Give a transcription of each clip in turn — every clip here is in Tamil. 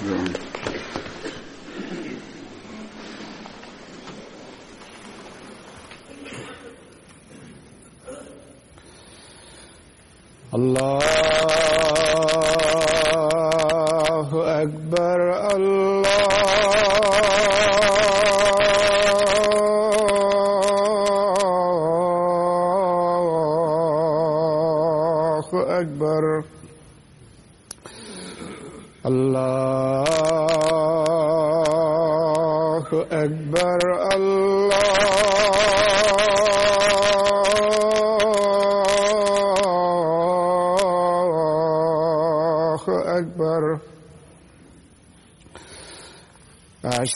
Amen.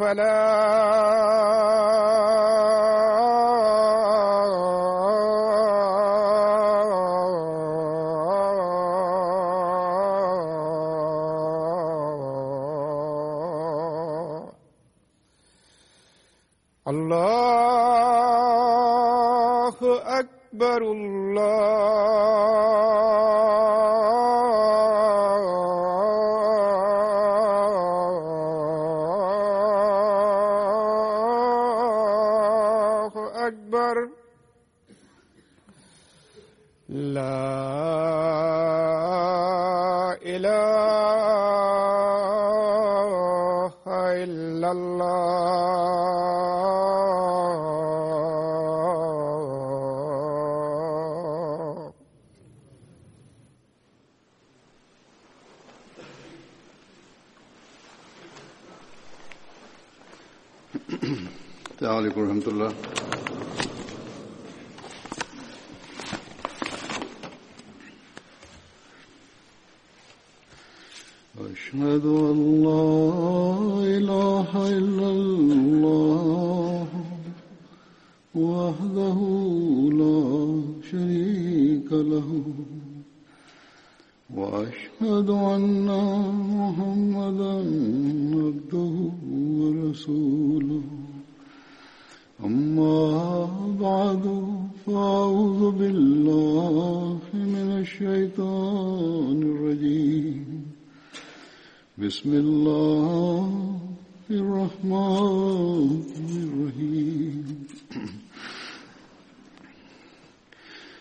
الفلاح الله أكبر الله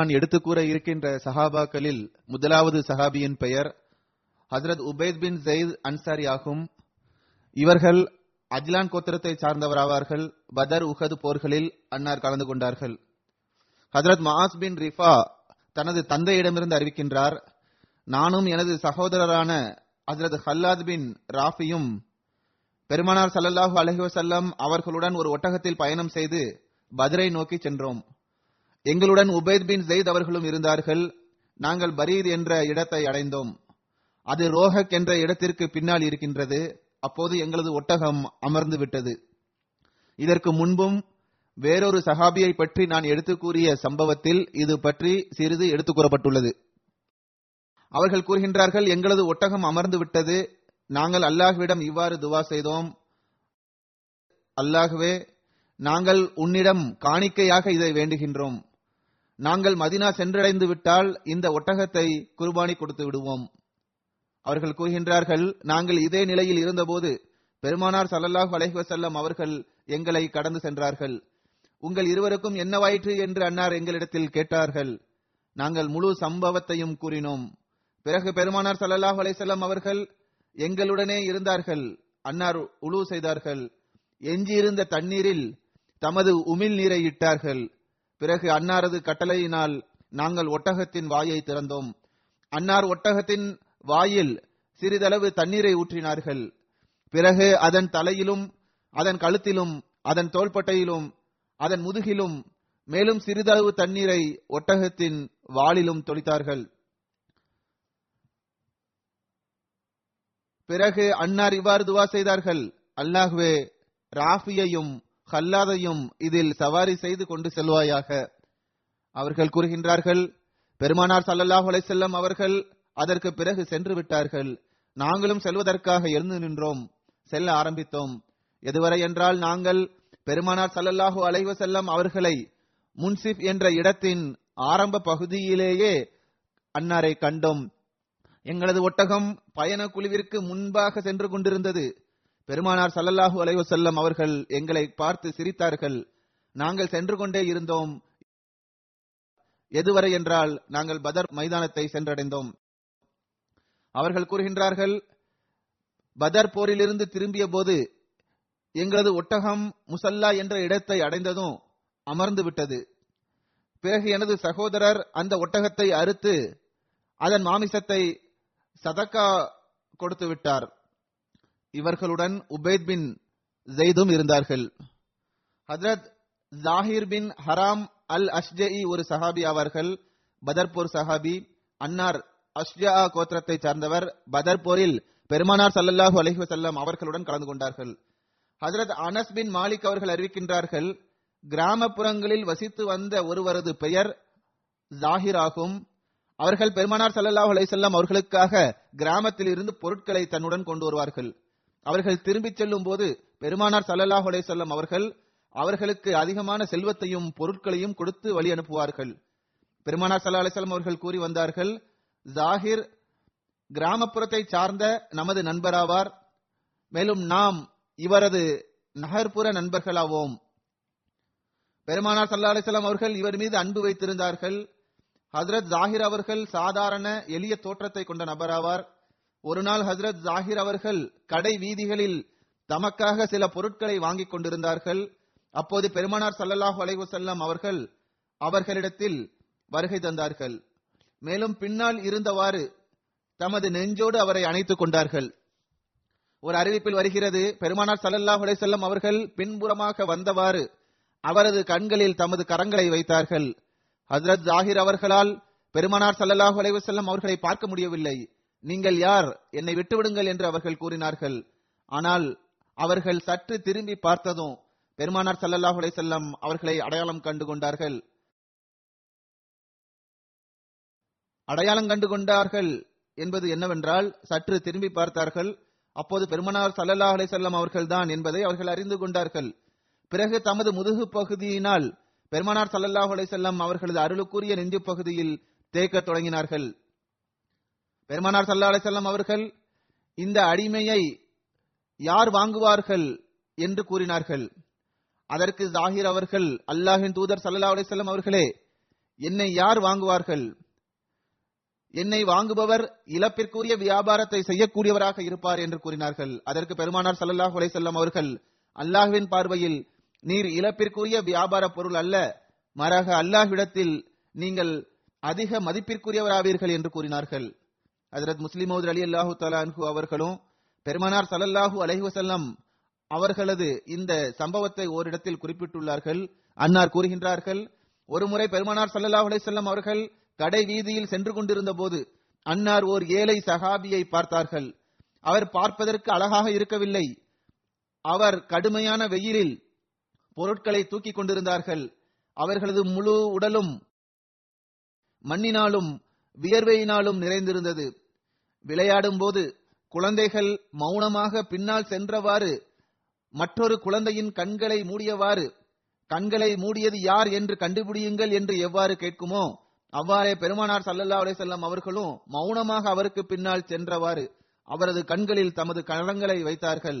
நான் எடுத்துக் கூற இருக்கின்ற சஹாபாக்களில் முதலாவது சஹாபியின் பெயர் ஹசரத் உபைத் பின் ஜெயித் அன்சாரி ஆகும். இவர்கள் அஜ்லான் கோத்திரத்தை சார்ந்தவராவார்கள். பதர் உஹது போர்களில் அன்னார் கலந்து கொண்டார்கள். ஹசரத் மஹாஸ் பின் ரிஃபா தனது தந்தையிடமிருந்து அறிவிக்கின்றார் நானும் எனது சகோதரரான ஹசரத் ஹல்லாத் பின் ராஃபியும் பெருமானார் சல்லல்லாஹு அலஹி வசல்லம் அவர்களுடன் ஒரு ஒட்டகத்தில் பயணம் செய்து பதரை நோக்கி சென்றோம். எங்களுடன் உபைத் பின் ஜெயித் அவர்களும் இருந்தார்கள். நாங்கள் பரீர் என்ற இடத்தை அடைந்தோம். அது ரோஹக் என்ற இடத்திற்கு பின்னால் இருக்கின்றது. அப்போது எங்களது ஒட்டகம் அமர்ந்து விட்டது. இதற்கு முன்பும் வேறொரு சஹாபியை பற்றி நான் எடுத்து கூறிய சம்பவத்தில் இது பற்றி சிறிது எடுத்துக் கூறப்பட்டுள்ளது. அவர்கள் கூறுகின்றார்கள் எங்களது ஒட்டகம் அமர்ந்து விட்டது. நாங்கள் அல்லாஹ்விடம் இவ்வாறு துவா செய்தோம். அல்லாஹ்வே நாங்கள் உன்னிடம் காணிக்கையாக இதை வேண்டுகின்றோம். நாங்கள் மதினா சென்றடைந்து விட்டால் இந்த ஒட்டகத்தை குர்பானி கொடுத்து விடுவோம். அவர்கள் கூறுகின்றார்கள் நாங்கள் இதே நிலையில் இருந்தபோது பெருமானார் ஸல்லல்லாஹு அலைஹி அவர்கள் எங்களை கடந்து சென்றார்கள். உங்கள் இருவருக்கும் என்னவாயிற்று என்று அன்னார் எங்களிடத்தில் கேட்டார்கள். நாங்கள் முழு சம்பவத்தையும் கூறினோம். பிறகு பெருமானார் ஸல்லல்லாஹு அலைசல்லம் அவர்கள் எங்களுடனே இருந்தார்கள். அன்னார் உழு செய்தார்கள். எஞ்சியிருந்த தண்ணீரில் தமது உமிழ் நீரை இட்டார்கள். பிறகு அன்னாரது கட்டளையினால் நாங்கள் ஒட்டகத்தின் வாயை திறந்தோம். அன்னார் ஒட்டகத்தின் வாயில் சிறிதளவு தண்ணீரை ஊற்றினார்கள். பிறகு அதன் தலையிலும் அதன் கழுத்திலும் அதன் தோள்பட்டையிலும் அதன் முதுகிலும் மேலும் சிறிதளவு தண்ணீரை ஒட்டகத்தின் வாளிலும் தொளித்தார்கள். பிறகு அன்னார் இவ்வாறு துவா செய்தார்கள். அல்லாஹ்வே ராஃபியையும் ஹல்லாதையும் இதில் சவாரி செய்து கொண்டு செல்வாயாக. அவர்கள் கூறுகின்றார்கள் பெருமானார் சல்லல்லாஹ் செல்லம் அவர்கள் அதற்கு பிறகு சென்று விட்டார்கள். நாங்களும் செல்வதற்காக எழுந்து நின்றோம் செல்ல ஆரம்பித்தோம். எதுவரை என்றால் நாங்கள் பெருமானார் சல்லல்லாஹு அலைவ செல்லம் அவர்களை முன்சிப் என்ற இடத்தின் ஆரம்ப பகுதியிலேயே அன்னாரை கண்டோம். எங்களது ஒட்டகம் பயண குழுவிற்கு முன்பாக சென்று கொண்டிருந்தது. பெருமானார் சல்லல்லாஹு அலைஹி வஸல்லம் அவர்கள் எங்களை பார்த்து சிரித்தார்கள். நாங்கள் சென்று கொண்டே இருந்தோம். எதுவரை என்றால் நாங்கள் பதர் மைதானத்தை சென்றடைந்தோம். அவர்கள் கூறுகின்றார்கள் பதர் போரிலிருந்து திரும்பிய போது எங்களது ஒட்டகம் முசல்லா என்ற இடத்தை அடைந்ததும் அமர்ந்து விட்டது. பிறகு எனது சகோதரர் அந்த ஒட்டகத்தை அறுத்து அதன் மாமிசத்தை சதக்கா கொடுத்து விட்டார். இவர்களுடன் உபேத் பின் ஜெய்தும் இருந்தார்கள். ஹஜரத் ஜாகிர் பின் ஹராம் அல் அஷ்ஜஇ ஒரு சஹாபி ஆவார்கள். பதர்பூர் சஹாபி அன்னார் அஷ்ஜா கோத்திரத்தை சார்ந்தவர். பதர்பூரில் பெருமானார் சல்லல்லாஹு அலஹி வசல்லம் அவர்களுடன் கலந்து கொண்டார்கள். ஹசரத் அனஸ் பின் மாலிக் அவர்கள் அறிவிக்கின்றார்கள் கிராமப்புறங்களில் வசித்து வந்த ஒருவரது பெயர் ஜாகிர் ஆகும். அவர்கள் பெருமானார் சல்லல்லாஹு அலைசல்லாம் அவர்களுக்காக கிராமத்தில் இருந்து பொருட்களை தன்னுடன் கொண்டு வருவார்கள். அவர்கள் திரும்பிச் செல்லும் போது பெருமானார் சல்லல்லாஹ் செல்லம் அவர்கள் அவர்களுக்கு அதிகமான செல்வத்தையும் பொருட்களையும் கொடுத்து வழி அனுப்புவார்கள். பெருமானார் சல்லா அலைஹி அவர்கள் கூறி வந்தார்கள் ஜாகிர் கிராமப்புறத்தை சார்ந்த நமது நண்பராவார். மேலும் நாம் இவரது நகர்ப்புற நண்பர்களாவோம். பெருமானார் சல்லா அலிசல்லாம் அவர்கள் இவர் மீது அன்பு வைத்திருந்தார்கள். ஹசரத் ஜாகிர் அவர்கள் சாதாரண எளிய தோற்றத்தை கொண்ட நபராவார். ஒரு நாள் ஜாகிர் அவர்கள் கடை வீதிகளில் தமக்காக சில பொருட்களை வாங்கிக் கொண்டிருந்தார்கள். அப்போது பெருமானார் சல்லல்லாஹு அலைஹி அவர்கள் அவர்களிடத்தில் வருகை தந்தார்கள். மேலும் பின்னால் இருந்தவாறு தமது நெஞ்சோடு அவரை அணைத்துக் கொண்டார்கள். ஒரு அறிவிப்பில் வருகிறது பெருமானார் ஸல்லல்லாஹு அலைசல்லம் அவர்கள் பின்புறமாக வந்தவாறு அவரது கண்களில் தமது கரங்களை வைத்தார்கள். ஹசரத் ஜாகிர் அவர்களால் பெருமானார் சல்லல்லாஹ் அலைவசல்லம் அவர்களை பார்க்க முடியவில்லை. நீங்கள் யார்? என்னை விட்டுவிடுங்கள் என்று அவர்கள் கூறினார்கள். ஆனால் அவர்கள் சற்று திரும்பி பார்த்ததும் பெருமானார் சல்லல்லாஹ் செல்லம் அவர்களை அடையாளம் கண்டு கொண்டார்கள். அடையாளம் கண்டு கொண்டார்கள் என்பது என்னவென்றால் சற்று திரும்பி பார்த்தார்கள். அப்போது பெருமனார் சல்லல்லா செல்லம் அவர்கள்தான் என்பதை அவர்கள் அறிந்து கொண்டார்கள். பிறகு தமது முதுகு பகுதியினால் பெருமானார் சல்லல்லாஹ் செல்லம் அவர்களது அருளுக்குரிய நெஞ்சு பகுதியில் தேய்க்க தொடங்கினார்கள். பெருமானார் சல்லா அலிசல்லாம் அவர்கள் இந்த அடிமையை யார் வாங்குவார்கள் என்று கூறினார்கள். அதற்கு ஜாகிர் அவர்கள் அல்லாஹின் தூதர் சல்லா அலிசல்லாம் அவர்களே என்னை யார் வாங்குவார்கள்? என்னை வாங்குபவர் இழப்பிற்குரிய வியாபாரத்தை செய்யக்கூடியவராக இருப்பார் என்று கூறினார்கள். அதற்கு பெருமானார் சல்லல்லாஹ் அலிசல்லாம் அவர்கள் அல்லாஹ்வின் பார்வையில் நீர் இழப்பிற்குரிய வியாபார பொருள் அல்ல மாறாக அல்லாஹ்விடத்தில் நீங்கள் அதிக மதிப்பிற்குரியவராவீர்கள் என்று கூறினார்கள். ஹசரத் முஸ்லிமோது அலி அல்லாஹு தலான்ஹு அவர்களும் பெருமனார் சல்லல்லாஹு அலைஹி வஸல்லம் அவர்களது இந்த சம்பவத்தை ஓரிடத்தில் குறிப்பிட்டுள்ளார்கள். அன்னார் கூறுகின்றார்கள் ஒருமுறை பெருமானார் சல்லல்லாஹு அலைஹி அவர்கள் கடை வீதியில் சென்று கொண்டிருந்த போது அன்னார் ஓர் ஏழை சஹாபியை பார்த்தார்கள். அவர் பார்ப்பதற்கு அழகாக இருக்கவில்லை. அவர் கடுமையான வெயிலில் பொருட்களை தூக்கிக் கொண்டிருந்தார்கள். அவர்களது முழு உடலும் மண்ணினாலும் வியர்வையினாலும் நிறைந்திருந்தது. விளையாடும் போது குழந்தைகள் மௌனமாக பின்னால் சென்றவாறு மற்றொரு குழந்தையின் கண்களை மூடியவாறு கண்களை மூடியது யார் என்று கண்டுபிடியுங்கள் என்று எவ்வாறு கேட்குமோ அவ்வாறே பெருமானார் சல்லல்லா அலிசல்லாம் அவர்களும் மௌனமாக அவருக்கு பின்னால் சென்றவாறு அவரது கண்களில் தமது கரங்களை வைத்தார்கள்.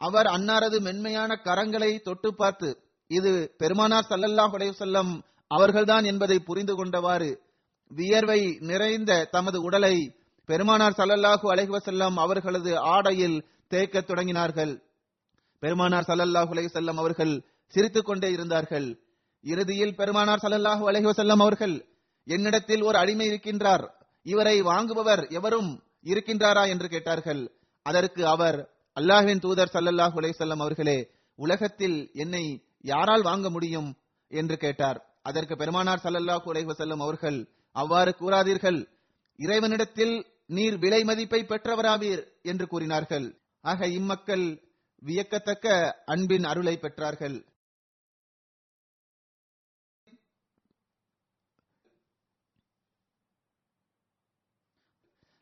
அவர் அன்னாரது மென்மையான கரங்களை தொட்டு பார்த்து இது பெருமானார் சல்லல்லாஹு அலைஹி அவர்கள்தான் என்பதை புரிந்து கொண்டவாறு வியர்வை நிறைந்த தமது உடலை பெருமானார் சல்லல்லாஹு அலைஹுவசல்லம் அவர்களது ஆடையில் தேய்க்கத் தொடங்கினார்கள். பெருமானார் சல்லல்லாஹு அலைஹுசல்லம் அவர்கள் சிரித்துக் கொண்டே இருந்தார்கள். இறுதியில் பெருமானார் சல்லல்லாஹு அலைஹுவசல்லம் அவர்கள் என்னிடத்தில் ஒரு அடிமை இருக்கின்றார். இவரை வாங்குபவர் எவரும் இருக்கின்றாரா? என்று கேட்டார்கள். அதற்கு அவர் அல்லாஹின் தூதர் சல்லல்லாஹு அலைஹுசல்லம் அவர்களே உலகத்தில் என்னை யாரால் வாங்க முடியும்? என்று கேட்டார். அதற்கு பெருமானார் சல்லல்லாஹு அலைஹுவசல்லம் அவர்கள் அவ்வாறு கூறாதீர்கள். இறைவனிடத்தில் நீர் விலை மதிப்பை பெற்றவராவீர் என்று கூறினார்கள். ஆக இம்மக்கள் வியக்கத்தக்க அன்பின் அருளை பெற்றார்கள்.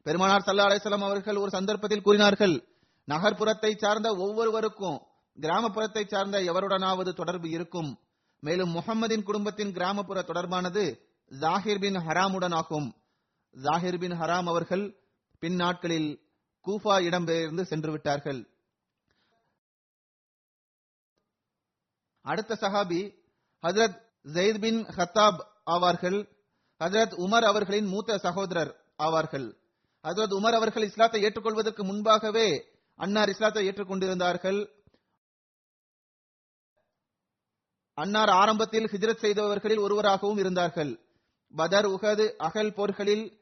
பெருமானார் சல்லா அலிஸ்லாம் அவர்கள் ஒரு சந்தர்ப்பத்தில் கூறினார்கள் நகர்ப்புறத்தை சார்ந்த ஒவ்வொருவருக்கும் கிராமப்புறத்தை சார்ந்த எவருடனாவது தொடர்பு இருக்கும். மேலும் முகம்மதின் குடும்பத்தின் கிராமப்புற தொடர்பானது ஜாகிர் பின் ஹராமுடன் ஆகும். ஜாகிர் பின் ஹராம் அவர்கள் பின் நாட்களில் கூஃபா இடம்பெயர்ந்து சென்று விட்டார்கள் அடுத்த சஹாபி ஹஜரத் ஜெயித் பின் ஹத்தாப் ஆவார்கள். ஹஜரத் உமர் அவர்களின் மூத்த சகோதரர் ஆவார்கள். ஹஜரத் உமர் அவர்கள் இஸ்லாத்தை ஏற்றுக்கொள்வதற்கு முன்பாகவே அன்னார் இஸ்லாத்தை ஏற்றுக்கொண்டிருந்தார்கள். அன்னார் ஆரம்பத்தில் ஹிஜ்ரத் செய்தவர்களில் ஒருவராகவும் இருந்தார்கள். பதர் உகது அகல் போர்களில்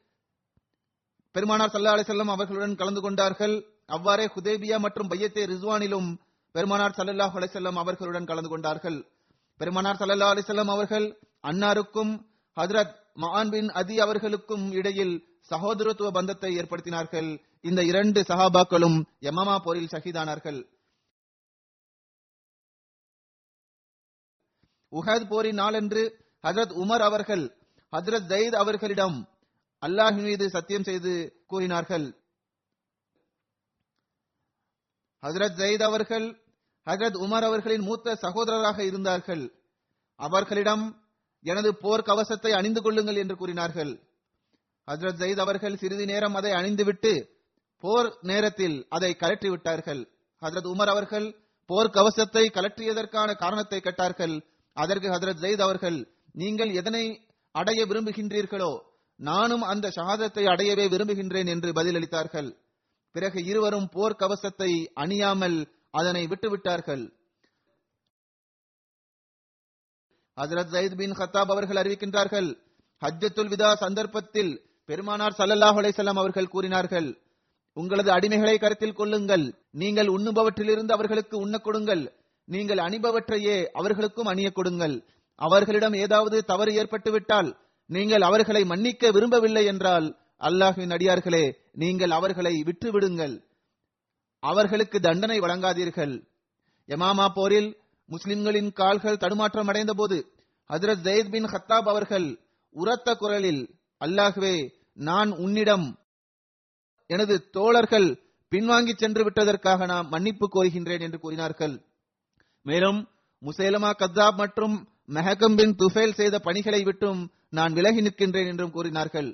பெருமானார் சல்லா அலிசல்லம் அவர்களுடன் கலந்து கொண்டார்கள். அவ்வாறே ஹுதேபியா மற்றும் பையத்தே ரிஸ்வானிலும் பெருமானார் சல்லல்லாஹ் அலிசல்லம் அவர்களுடன் கலந்து கொண்டார்கள். பெருமானார் சல்லல்லா அலிசல்லம் அவர்கள் அன்னாருக்கும் ஹஜரத் மகான் பின் அதி அவர்களுக்கும் இடையில் சகோதரத்துவ பந்தத்தை ஏற்படுத்தினார்கள். இந்த இரண்டு சஹாபாக்களும் யமமா போரில் ஷஹீதானார்கள். உஹத் போரின் நாளன்று ஹஜரத் உமர் அவர்கள் ஹஜரத் ஜயித் அவர்களிடம் அல்லாஹ் மீது சத்தியம் செய்து கூறினார்கள். ஹசரத் ஜயித் அவர்கள் ஹசரத் உமர் அவர்களின் மூத்த சகோதரராக இருந்தார்கள். அவர்களிடம் எனது போர் கவசத்தை அணிந்து கொள்ளுங்கள் என்று கூறினார்கள். ஹசரத் ஜயித் அவர்கள் சிறிது நேரம் அதை அணிந்துவிட்டு போர் நேரத்தில் அதை கலற்றி விட்டார்கள். ஹஜரத் உமர் அவர்கள் போர் கவசத்தை கலற்றியதற்கான காரணத்தை கேட்டார்கள். அதற்கு ஹசரத் ஜெயித் அவர்கள் நீங்கள் எதனை அடைய விரும்புகின்றீர்களோ நானும் அந்த ஷஹாதத்தை அடையவே விரும்புகின்றேன் என்று பதிலளித்தார்கள். பிறகு இருவரும் போர் கவசத்தை அணியாமல் அதனை விட்டுவிட்டார்கள். ஹசரத் ஜயித் பின் ஹத்தாப் அவர்கள் அறிவிக்கின்றார்கள் ஹஜ்ஜத்துல் விதா சந்தர்ப்பத்தில் பெருமானார் சல்லல்லாஹ் அலைசல்லாம் அவர்கள் கூறினார்கள் உங்களது அடிமைகளை கருத்தில் கொள்ளுங்கள் நீங்கள் உண்ணுபவற்றிலிருந்து அவர்களுக்கு உண்ண கொடுங்கள் நீங்கள் அணிபவற்றையே அவர்களுக்கும் அணிய கொடுங்கள் அவர்களிடம் ஏதாவது தவறு ஏற்பட்டுவிட்டால் நீங்கள் அவர்களை மன்னிக்க விரும்பவில்லை என்றால் அல்லாஹ்வின் அடியார்களே நீங்கள் அவர்களை விட்டு விடுங்கள் அவர்களுக்கு தண்டனை வழங்காதீர்கள். யமாமா போரில் முஸ்லிம்களின் கால்கள் தடுமாற்றம் அடைந்த போது ஹஜரத் ஜெயத் பின் ஹத்தாப் அவர்கள் உரத்த குரலில் அல்லாஹ்வே நான் உன்னிடம் எனது தோழர்கள் பின்வாங்கி சென்று விட்டதற்காக நான் மன்னிப்பு கோருகின்றேன் என்று கூறினார்கள். மேலும் முசேலமா கத்தாப் மற்றும் மெஹகம் பின் துஃபேல் செய்த பணிகளை விட்டும் நான் விலகி நிற்கின்றேன் என்றும் கூறினார்கள்.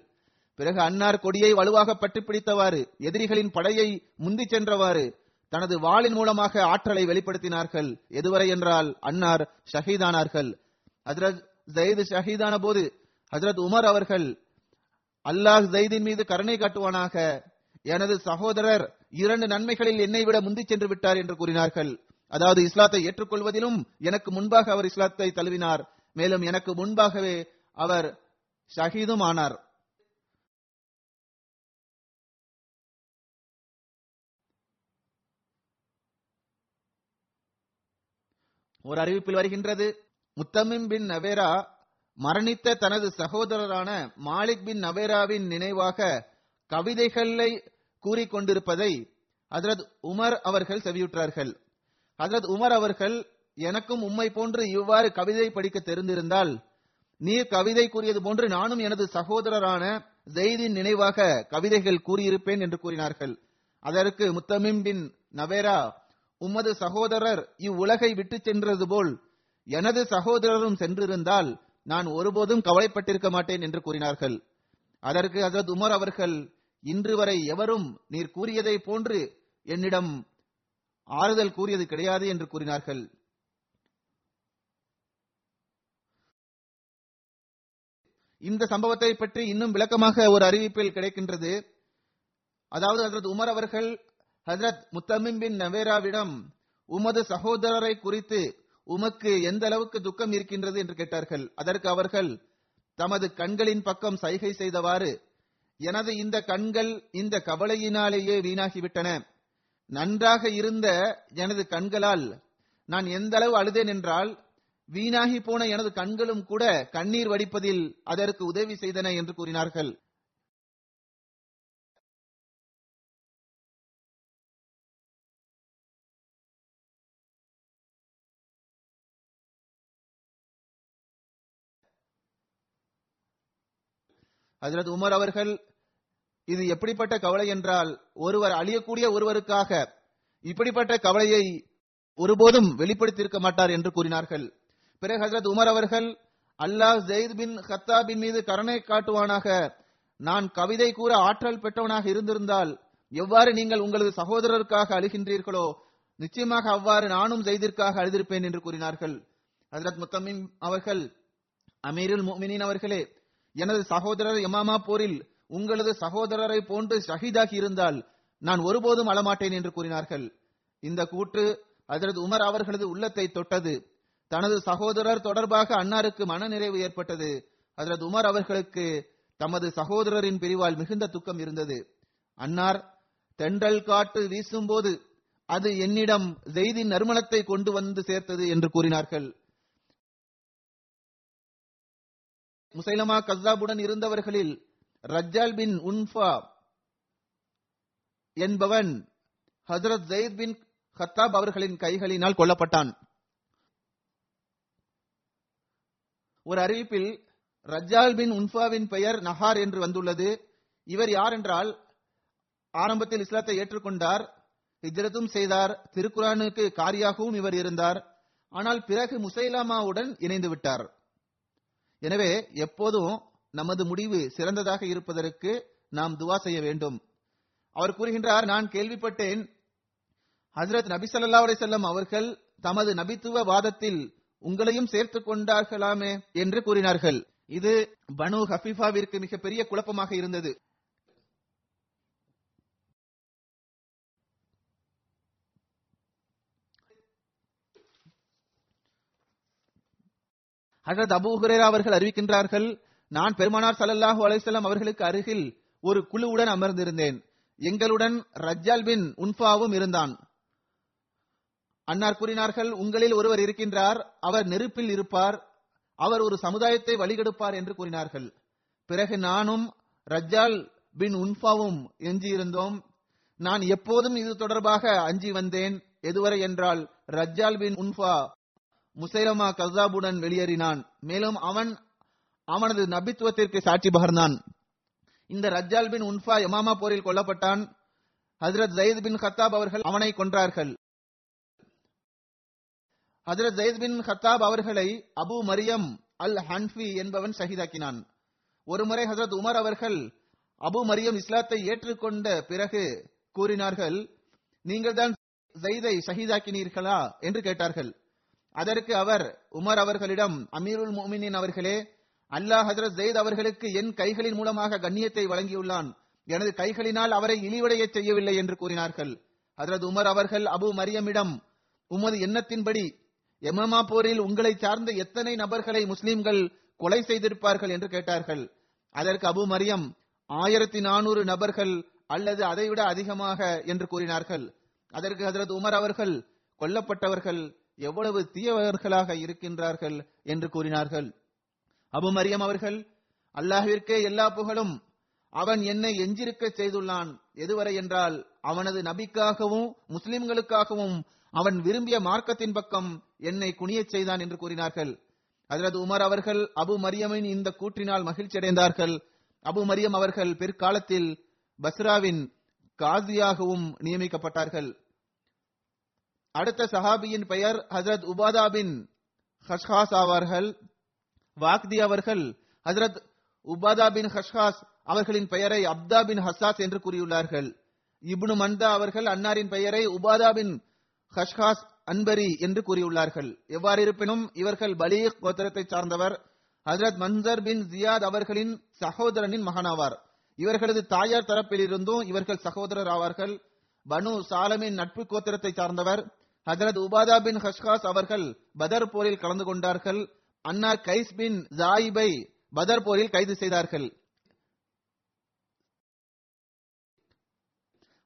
பிறகு அன்னார் கொடியை வலுவாக பற்றி பிடித்தவாறு எதிரிகளின் படையை முந்தி சென்றவாறு தனது வாளின் மூலமாக ஆற்றலை வெளிப்படுத்தினார்கள். எதுவரை என்றால் அன்னார் ஷஹீதானார்கள். ஹசரத் ஜெயித் ஷஹீதான போது ஹசரத் உமர் அவர்கள் அல்லாஹ் ஜெயிதின் மீது கருணை காட்டுவானாக. எனது சகோதரர் இரண்டு நன்மைகளில் என்னை விட முந்தி சென்று விட்டார் என்று கூறினார்கள். அதாவது இஸ்லாத்தை ஏற்றுக்கொள்வதிலும் எனக்கு முன்பாக அவர் இஸ்லாத்தை தழுவினார். மேலும் எனக்கு முன்பாகவே அவர் ஷஹீதும் ஆனார். ஒரு அறிவிப்பில் வருகின்றது. முத்தமிம் பின் நவேரா மரணித்த தனது சகோதரரான மாலிக் பின் நவேராவின் நினைவாக கவிதைகளை கூறிக்கொண்டிருப்பதை ஹசரத் உமர் அவர்கள் செவியுற்றார்கள். ஹசரத் உமர் அவர்கள் எனக்கும் உம்மை போன்று இவ்வாறு கவிதை படிக்க தெரிந்திருந்தால் நீர் கவிதை கூறியது போன்று நானும் எனது சகோதரரான ஜெய்தின் நினைவாக கவிதைகள் கூறியிருப்பேன் என்று கூறினார்கள். அதற்கு முத்தமிம் பின் நவேரா உமது சகோதரர் இவ்வுலகை விட்டு சென்றது போல் எனது சகோதரரும் சென்றிருந்தால் நான் ஒருபோதும் கவலைப்பட்டிருக்க மாட்டேன் என்று கூறினார்கள். அதற்கு ஹசரத் உமர் அவர்கள் இன்று வரை எவரும் நீர் கூறியதை போன்று என்னிடம் ஆறுதல் கூறியது கிடையாது என்று கூறினார்கள். இந்த சம்பவத்தை பற்றி இன்னும் விளக்கமாக ஒரு அறிவிப்பில் கிடைக்கின்றது. அதாவது ஹசரத் உமர் அவர்கள் ஹசரத் முத்தமிம் பின் நவேராவிடம் உமது சகோதரரை குறித்து உமக்கு எந்த அளவுக்கு துக்கம் இருக்கின்றது? என்று கேட்டார்கள். அதற்கு அவர்கள் தமது கண்களின் பக்கம் சைகை செய்தவாறு எனது இந்த கண்கள் இந்த கவலையினாலேயே வீணாகிவிட்டன. நன்றாக இருந்த எனது கண்களால் நான் எந்த அளவு அழுதேன் என்றால் வீணாகி போன எனது கண்களும் கூட கண்ணீர் வடிப்பதில் அதற்கு உதவி செய்தன என்று கூறினார்கள். அதிலது உமர் அவர்கள் இது எப்படிப்பட்ட கவலை என்றால் ஒருவர் அழியக்கூடிய ஒருவருக்காக இப்படிப்பட்ட கவலையை ஒருபோதும் வெளிப்படுத்தியிருக்க மாட்டார் என்று கூறினார்கள். பிறகு ஹசரத் உமர் அவர்கள் அல்லாஹ் ஜெயித் பின் ஹத்தாபின் மீது கருணை காட்டுவானாக. நான் கவிதை கூற ஆற்றல் பெற்றவனாக இருந்திருந்தால் எவ்வாறு நீங்கள் உங்களது சகோதரருக்காக அழுகின்றீர்களோ நிச்சயமாக அவ்வாறு நானும் ஜெய்திற்காக அழுதிருப்பேன் என்று கூறினார்கள். ஹசரத் முத்தமின் அவர்கள் அமீருல் முமினின் அவர்களே எனது சகோதரர் யமாமா போரில் உங்களது சகோதரரை போன்று ஷஹீதாகி இருந்தால் நான் ஒருபோதும் அழமாட்டேன் என்று கூறினார்கள். இந்த கூற்று அதரது உமர் அவர்களது உள்ளத்தை தொட்டது. தனது சகோதரர் தொடர்பாக அன்னாருக்கு மனநிறைவு ஏற்பட்டது. அதரது உமர் அவர்களுக்கு தமது சகோதரரின் பிரிவால் மிகுந்த துக்கம் இருந்தது. அன்னார் தென்றல் காட்டு வீசும்போது அது என்னிடம் செய்தி நறுமணத்தை கொண்டு வந்து சேர்த்தது என்று கூறினார்கள். முசைலமா கசாபுடன் இருந்தவர்களில் ரஜால் பின் உன்ஃபா என்பவன் ஹசரத் ஜெயித் பின் ஹத்தாப் அவர்களின் கைகளினால் கொல்லப்பட்டான். ஒரு அறிவிப்பில் ரஜால் பின் உன்ஃபாவின் பெயர் நஹார் என்று வந்துள்ளது. இவர் யார் என்றால் ஆரம்பத்தில் இஸ்லாத்தை ஏற்றுக்கொண்டார் ஹிஜ்ரத்தும் செய்தார் திருக்குரானுக்கு காரியாகவும் இவர் இருந்தார். ஆனால் பிறகு முசைலாமாவுடன் இணைந்து விட்டார். எனவே எப்போதும் நமது முடிவு சிறந்ததாக இருப்பதற்கு நாம் துவா செய்ய வேண்டும். அவர் கூறுகின்றார் நான் கேள்விப்பட்டேன். ஹசரத் நபி சல்லா செல்லம் அவர்கள் தமது நபித்துவ வாதத்தில் உங்களையும் சேர்த்துக் கொண்டார்களாமே என்று கூறினார்கள். இது பனு ஹபீஃபாவிற்கு மிகப்பெரிய குழப்பமாக இருந்தது. ஹஜரத் அபு ஹுரேரா அவர்கள் அறிவிக்கின்றார்கள் நான் பெருமானார் சல்லல்லாஹு அலைசல்லாம் அவர்களுக்கு அருகில் ஒரு குழுவுடன் அமர்ந்திருந்தேன். எங்களுடன் ரஜ்ஜால் பின் உன்ஃபாவும் இருந்தான். அன்னார் கூறினார்கள் உங்களில் ஒருவர் இருக்கின்றார் அவர் நெருப்பில் இருப்பார் அவர் ஒரு சமுதாயத்தை வழிகெடுப்பார் என்று கூறினார்கள். பிறகு நானும் ரஜ்ஜால் பின் உன்ஃபாவும் எஞ்சியிருந்தோம். நான் எப்போதும் இது தொடர்பாக அஞ்சி வந்தேன். எதுவரை என்றால் ரஜ்ஜால் பின் உன்ஃபா முசைலமா கசாபுடன் வெளியேறினான். மேலும் அவன் அவனது நபித்துவத்திற்கு சாட்சி பகர்ந்தான். இந்த ரஜால் பின் உன்ஃபா எமாமா போரில் கொல்லப்பட்டான். ஹஜரத் ஜயத் பின் கத்தாப் அவர்கள் அவனை கொன்றார்கள். ஹஜரத் ஜயத் பின் ஹத்தாப் அவர்களை அபு மரியம் அல் ஹன்ஃபி என்பவன் ஷஹீதாக்கினான் ஒருமுறை ஹசரத் உமர் அவர்கள் அபு மரியம் இஸ்லாத்தை ஏற்றுக்கொண்ட பிறகு கூறினார்கள் நீங்கள் தான் ஜெய்தை ஷஹீதாக்கினீர்களா என்று கேட்டார்கள். அதற்கு அவர் உமர் அவர்களிடம் அமீருல் மோமினின் அவர்களே அல்லாஹ் ஹஜரத் ஜெயித் அவர்களுக்கு என் கைகளின் மூலமாக கண்ணியத்தை வழங்கியுள்ளான். எனது கைகளினால் அவரை இழிவடைய செய்யவில்லை என்று கூறினார்கள். ஹஜரத் உமர் அவர்கள் அபு மரியமிடம் உமது எண்ணத்தின்படி எமமா போரில் உங்களை சார்ந்த எத்தனை நபர்களை முஸ்லிம்கள் கொலை செய்திருப்பார்கள்? என்று கேட்டார்கள். அதற்கு அபு மரியம் ஆயிரத்தி நானூறு நபர்கள் அல்லது அதைவிட அதிகமாக என்று கூறினார்கள். அதற்கு ஹஜரத் உமர் அவர்கள் கொல்லப்பட்டவர்கள் எவ்வளவு தீயவர்களாக இருக்கின்றார்கள்? என்று கூறினார்கள். அபு மரியம் அவர்கள் அல்லாஹிற்கே எல்லா புகழும் அவன் என்னை எஞ்சிருக்க செய்துள்ளான். எதுவரை என்றால் அவனது நபிக்காகவும் முஸ்லிம்களுக்காகவும் அவன் விரும்பிய மார்க்கத்தின் பக்கம் என்னை குனியச் செய்தான் என்று கூறினார்கள். ஹஜரத் உமர் அவர்கள் அபு மரியமின் இந்த கூற்றினால் மகிழ்ச்சி அடைந்தார்கள் அபு மரியம் அவர்கள் பிற்காலத்தில் பஸ்ராவின் காசியாகவும் நியமிக்கப்பட்டார்கள். அடுத்த சஹாபியின் பெயர் ஹசரத் உபாதா பின் ஹஷ்ஹாஸ் ஆவார்கள். வாக்தி அவர்கள் ஹசரத் உபாதா பின் ஹஷ்ஹாஸ் அவர்களின் பெயரை அப்தா பின் ஹசாஸ் என்று கூறியுள்ளார்கள். இப்னு மந்தா அவர்கள் அன்னாரின் பெயரை உபாதா பின் ஹஷ்ஹாஸ் அன்பரி என்று கூறியுள்ளார்கள். எவ்வாறு இருப்பினும் இவர்கள் பலீக் கோத்திரத்தை சார்ந்தவர். ஹசரத் மன்சர் பின் ஜியாத் அவர்களின் சகோதரனின் மகனாவார். இவர்களது தாயார் தரப்பிலிருந்தும் இவர்கள் சகோதரர் ஆவார்கள். பனு சாலமின் நட்பு கோத்திரத்தை சார்ந்தவர். ஹஜரத் உபாதா பின் ஹஷ்காஸ் அவர்கள் பதர் போரில் கலந்து கொண்டார்கள். அன்னார் கைஸ் பின் ஜாயிபை பதர் போரில் கைது செய்தார்கள்.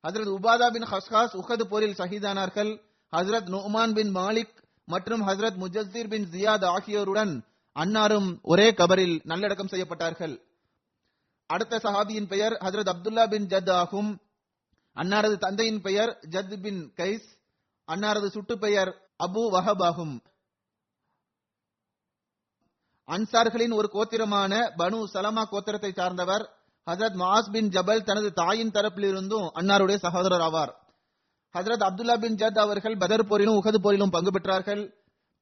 ஹசரத் உபாதா பின் ஹஸ்காஸ் உஹது போரில் ஷஹீதானார்கள். ஹசரத் நுமான் பின் மாலிக் மற்றும் ஹசரத் முஜஸ்தீர் பின் ஜியாத் ஆகியோருடன் அன்னாரும் ஒரே கபரில் நல்லடக்கம் செய்யப்பட்டார்கள். அடுத்த சஹாபியின் பெயர் ஹசரத் அப்துல்லா பின் ஜத் ஆகும். அன்னாரது தந்தையின் பெயர் ஜத் பின் கைஸ். அன்னாரது சுட்டு பெயர் அபு வஹப் ஆகும். அன்சார்களின் ஒரு கோத்திரமான பனு சலமா கோத்திரத்தை சார்ந்தவர் ஹசரத் மாஸ் பின் ஜபல் தனது தாயின் தரப்பிலிருந்தும் அன்னாருடைய சகோதரர் ஆவார். ஹசரத் அப்துல்லா பின் ஜத் அவர்கள் பதர் போரிலும் உகது போரிலும் பங்கு பெற்றார்கள்.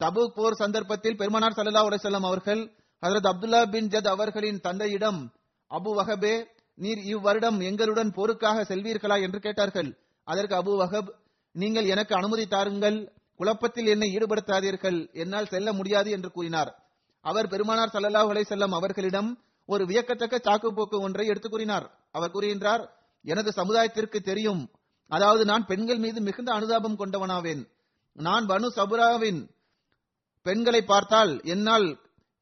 தபூக் போர் சந்தர்ப்பத்தில் பெருமானார் சல்லா உலசல்லம் அவர்கள் ஹசரத் அப்துல்லா பின் ஜத் அவர்களின் தந்தையிடம் அபு வஹபே நீர் இவ்வருடம் எங்களுடன் போருக்காக செல்வீர்களா? என்று கேட்டார்கள். அதற்கு அபு வஹப் நீங்கள் எனக்கு அனுமதி தாருங்கள். குழப்பத்தில் என்னை ஈடுபடுத்தாதீர்கள். என்னால் செல்ல முடியாது என்று கூறினார். அவர் பெருமானார் சல்லல்லாஹ் அலை செல்லம் அவர்களிடம் ஒரு வியக்கத்தக்க சாக்கு போக்கு ஒன்றை எடுத்து கூறினார். அவர் கூறுகின்றார் எனது சமுதாயத்திற்கு தெரியும். அதாவது நான் பெண்கள் மீது மிகுந்த அனுதாபம் கொண்டவனாவேன். நான் பனு சபுராவின் பெண்களை பார்த்தால் என்னால்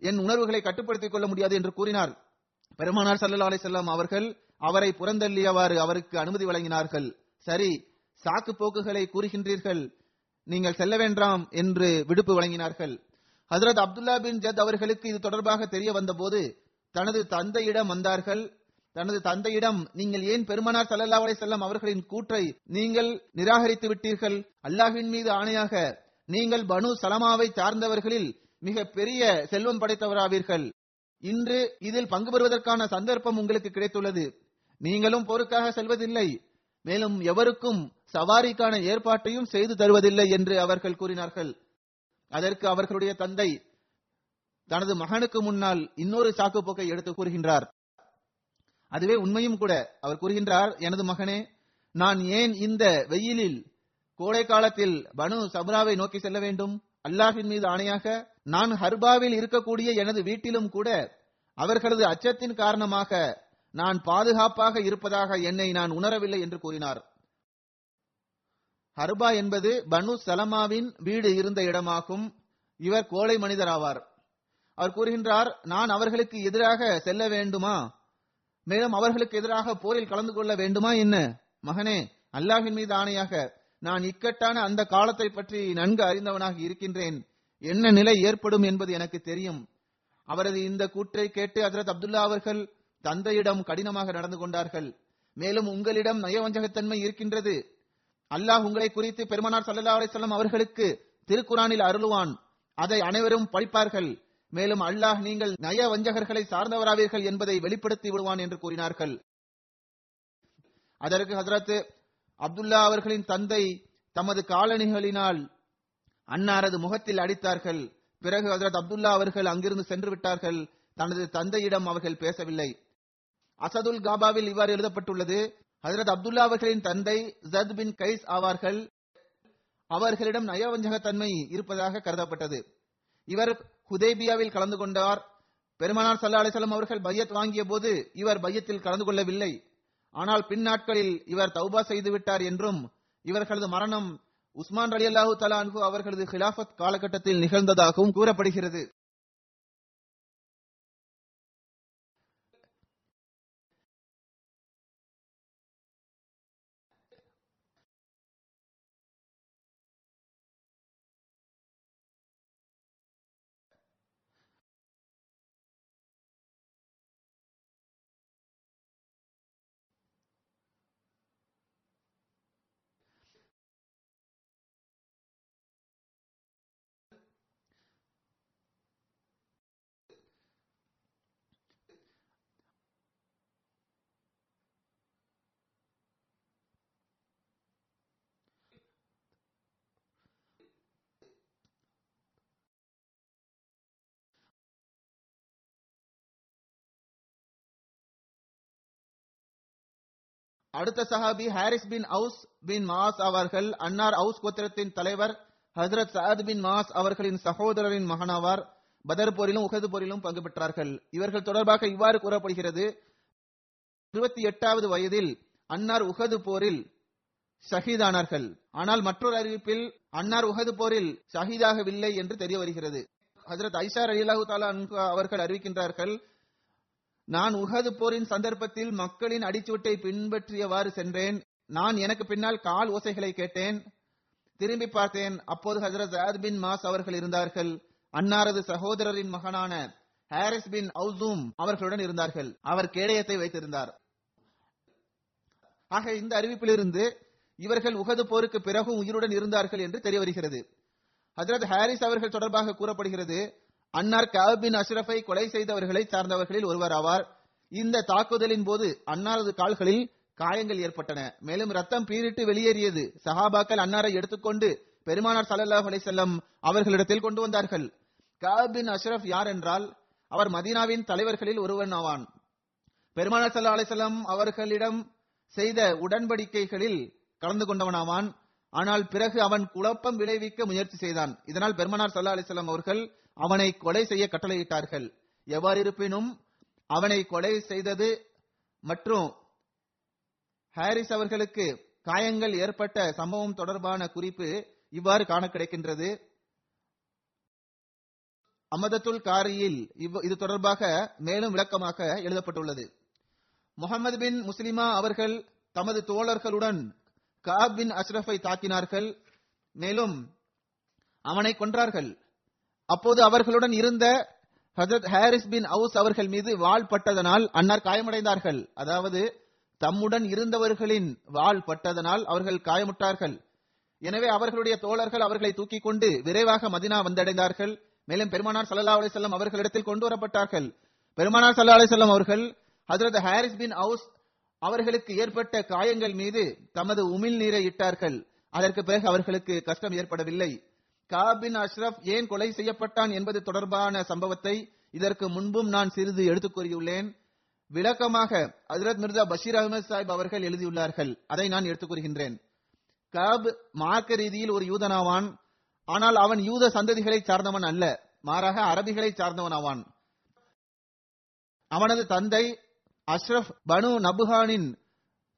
என் உணர்வுகளை கட்டுப்படுத்திக் கொள்ள முடியாது என்று கூறினார். பெருமானார் சல்லா செல்லம் அவர்கள் அவரை புறந்தள்ளியவாறு அவருக்கு அனுமதி வழங்கினார்கள். சரி சாக்கு போக்குகளை கூறுகின்றீர்கள். நீங்கள் செல்ல வேண்டாம் என்று விடுப்பு வழங்கினார்கள். ஹசரத் அப்துல்லா பின் ஜத் அவர்களுக்கு இது தொடர்பாக தெரிய வந்தபோது தனது தந்தையிடம் வந்தார்கள். தனது தந்தையிடம் நீங்கள் ஏன் பெருமனார் சல்லல்லா அலை செல்லம் அவர்களின் கூற்றை நீங்கள் நிராகரித்து விட்டீர்கள்? அல்லாஹின் மீது ஆணையாக நீங்கள் பனு சலமாவை சார்ந்தவர்களில் மிக பெரிய செல்வம் படைத்தவராவீர்கள். இன்று இதில் பங்கு பெறுவதற்கான சந்தர்ப்பம் உங்களுக்கு கிடைத்துள்ளது. நீங்களும் போருக்காக செல்வதில்லை. மேலும் எவருக்கும் சவாரிக்கான ஏற்பாட்டையும் செய்து தருவதில்லை என்று அவர்கள் கூறினார்கள். அதற்கு அவர்களுடைய தந்தை தனது மகனுக்கு முன்னால் இன்னொரு சாக்கு போக்கை எடுத்து கூறுகின்றார். அதுவே உண்மையும் கூட. அவர் கூறுகின்றார் எனது மகனே நான் ஏன் இந்த வெயிலில் கோடை காலத்தில் பனு சப்ராவை நோக்கி செல்ல வேண்டும்? அல்லாஹின் மீது ஆணையாக நான் ஹர்பாவில் இருக்கக்கூடிய எனது வீட்டிலும் கூட அவர்களது அச்சத்தின் காரணமாக நான் பாதுகாப்பாக இருப்பதாக என்னை நான் உணரவில்லை என்று கூறினார். ஹர்பா என்பது பனு சலமாவின் வீடு இருந்த இடமாகும். இவர் கோழை மனிதர் ஆவார் அவர் கூறுகின்றார் நான் அவர்களுக்கு எதிராக செல்ல வேண்டுமா? மேலும் அவர்களுக்கு எதிராக போரில் கலந்து கொள்ள வேண்டுமா என்ன? மகனே அல்லாஹின் மீது ஆணையாக நான் இக்கட்டான அந்த காலத்தை பற்றி நன்கு அறிந்தவனாக இருக்கின்றேன். என்ன நிலை ஏற்படும் என்பது எனக்கு தெரியும். அவரது இந்த கூற்றை கேட்டு ஹசரத் அப்துல்லா அவர்கள் தந்தையிடம் கடினமாக நடந்து கொண்டார்கள். மேலும் உங்களிடம் நயவஞ்சகத்தன்மை இருக்கின்றது. அல்லாஹ் உங்களை குறித்து பெருமனார் சல்லா அலிஸ்லாம் அவர்களுக்கு திருக்குறானில் அருளுவான். அதை அனைவரும் படிப்பார்கள். மேலும் அல்லாஹ் நீங்கள் நய வஞ்சகர்களை சார்ந்தவராவீர்கள் என்பதை வெளிப்படுத்தி விடுவான் என்று கூறினார்கள். அதற்கு ஹசரத் அப்துல்லா அவர்களின் தந்தை தமது காலணிகளினால் அன்னாரது முகத்தில் அடித்தார்கள். பிறகு ஹசரத் அப்துல்லா அவர்கள் அங்கிருந்து சென்று விட்டார்கள். தனது தந்தையிடம் அவர்கள் பேசவில்லை. அசதுல் காபாவில் இவ்வாறு எழுதப்பட்டுள்ளது ஹசரத் அப்துல்லா அவர்களின் தந்தை ஜத் பின் கைஸ் ஆவார்கள் அவர்களிடம் நயவஞ்சகத்தன்மை இருப்பதாக கருதப்பட்டது. இவர் ஹுதேபியாவில் கலந்து கொண்டார். பெருமானார் சல்லா அலிசல்லாம் அவர்கள் பையத் வாங்கிய போது இவர் பையத்தில் கலந்து கொள்ளவில்லை. ஆனால் பின் நாட்களில் இவர் தௌபா செய்து விட்டார் என்றும் இவர்களது மரணம் உஸ்மான் அலி அல்லாஹு தலா அன்பு அவர்களது ஹிலாஃபத் காலகட்டத்தில் நிகழ்ந்ததாகவும் கூறப்படுகிறது. அடுத்த சஹாபி ஹாரிஸ் பின் அவுஸ் பின் மாஸ் அவர்கள் அன்னார் அவுஸ் கோத்திரத்தின் தலைவர் ஹசரத் சஹத் பின் மாஸ் அவர்களின் சகோதரரின் மகனாவார். பதர் போரிலும் உகது போரிலும் பங்கு பெற்றார்கள். இவர்கள் தொடர்பாக இவ்வாறு கூறப்படுகிறது. இருபத்தி எட்டாவது வயதில் அன்னார் உகது போரில் ஷஹீதானார்கள். ஆனால் மற்றொரு அறிவிப்பில் அன்னார் உகது போரில் ஷஹீதாகவில்லை என்று தெரிய வருகிறது. ஹசரத் ஐஷா அலிலாஹு தாலா அவர்கள் அறிவிக்கின்றார்கள் நான் உகது போரின் சந்தர்ப்பத்தில் மக்களின் அடிச்சூட்டை பின்பற்றியவாறு சென்றேன். நான் எனக்கு பின்னால் கால் ஓசைகளை கேட்டேன். திரும்பி பார்த்தேன் அப்போது ஹசரத் ஜாத் பின் மாஸ் அவர்கள் இருந்தார்கள். அன்னாரது சகோதரரின் மகனான ஹாரிஸ் பின் அவுசூம் அவர்களுடன் இருந்தார்கள். அவர் கேடயத்தை வைத்திருந்தார். ஆக இந்த அறிவிப்பிலிருந்து இவர்கள் உகது போருக்கு பிறகும் உயிருடன் இருந்தார்கள் என்று தெரிய வருகிறது ஹஜரத் ஹாரிஸ் அவர்கள் தொடர்பாக கூறப்படுகிறது அன்னார் காபின் அஷ்ரஃபை கொலை செய்தவர்களை சார்ந்தவர்களில் ஒருவர் ஆவார். இந்த தாக்குதலின் போது அன்னாரது கால்களில் காயங்கள் ஏற்பட்டன. மேலும் ரத்தம் பீரிட்டு வெளியேறியது. சஹாபாக்கள் அன்னாரை எடுத்துக்கொண்டு பெருமானார் சல்லாஹ் அலிசல்லம் அவர்களிடத்தில் கொண்டு வந்தார்கள். காபின் அஷ்ரஃப் யார் என்றால் அவர் மதீனாவின் தலைவர்களில் ஒருவன் ஆவான். பெருமானார் சல்லா அலிசல்லாம் அவர்களிடம் செய்த உடன்படிக்கைகளில் கலந்து கொண்டவனாவான் ஆனால் பிறகு அவன் குழப்பம் விளைவிக்க முயற்சி செய்தான். இதனால் பெருமானார் சல்லா அலிசல்லாம் அவர்கள் அவனை கொலை செய்ய கட்டளையிட்டார்கள். எவ்வாறு இருப்பினும் அவனை கொலை செய்தது மற்றும் ஹாரிஸ் அவர்களுக்கு காயங்கள் ஏற்பட்ட சம்பவம் தொடர்பான குறிப்பு இவ்வாறு காண கிடைக்கின்றது. அமதத்துல் காரியில் இவ்- இது தொடர்பாக மேலும் விளக்கமாக எழுதப்பட்டுள்ளது. முகமது பின் முஸ்லிமா அவர்கள் தமது தோழர்களுடன் காப் பின் அஷ்ரஃபை தாக்கினார்கள். மேலும் அவனை கொன்றார்கள். அப்போது அவர்களுடன் இருந்த ஹசரத் ஹாரிஸ் பின் அவுஸ் அவர்கள் மீது வாள் பட்டதனால் அன்னார் காயமடைந்தார்கள். அதாவது தம்முடன் இருந்தவர்களின் வாள் பட்டதனால் அவர்கள் காயமுட்டார்கள். எனவே அவர்களுடைய தோழர்கள் அவர்களை தூக்கிக் கொண்டு விரைவாக மதினா வந்தடைந்தார்கள். மேலும் பெருமானார் சல்லா அலி செல்லம் அவர்களிடத்தில் கொண்டு வரப்பட்டார்கள். பெருமானார் சல்லா அலி செல்லம் அவர்கள் ஹசரத் ஹாரிஸ் பின் அவுஸ் அவர்களுக்கு ஏற்பட்ட காயங்கள் மீது தமது உமிழ் நீரை இட்டார்கள். அதற்கு பிறகு அவர்களுக்கு கஷ்டம் ஏற்படவில்லை. காபின் அஷ்ரப் ஏன் கொலை செய்யப்பட்டான் என்பது தொடர்பான சம்பவத்தை இதற்கு முன்பும் நான் சிறிது எடுத்துக் கூறியுள்ளேன். விளக்கமாக ஹசரத் மிர்சா பஷீர் அகமது சாஹிப் அவர்கள் எழுதியுள்ளார்கள். அதை நான் எடுத்துக் கூறுகின்றேன். காப் மார்க்க ரீதியில் ஒரு யூதனாவான். ஆனால் அவன் யூத சந்ததிகளை சார்ந்தவன் அல்ல. மாறாக அரபிகளை சார்ந்தவனாவான். அவனது தந்தை அஷ்ரப் பனு நபுஹானின்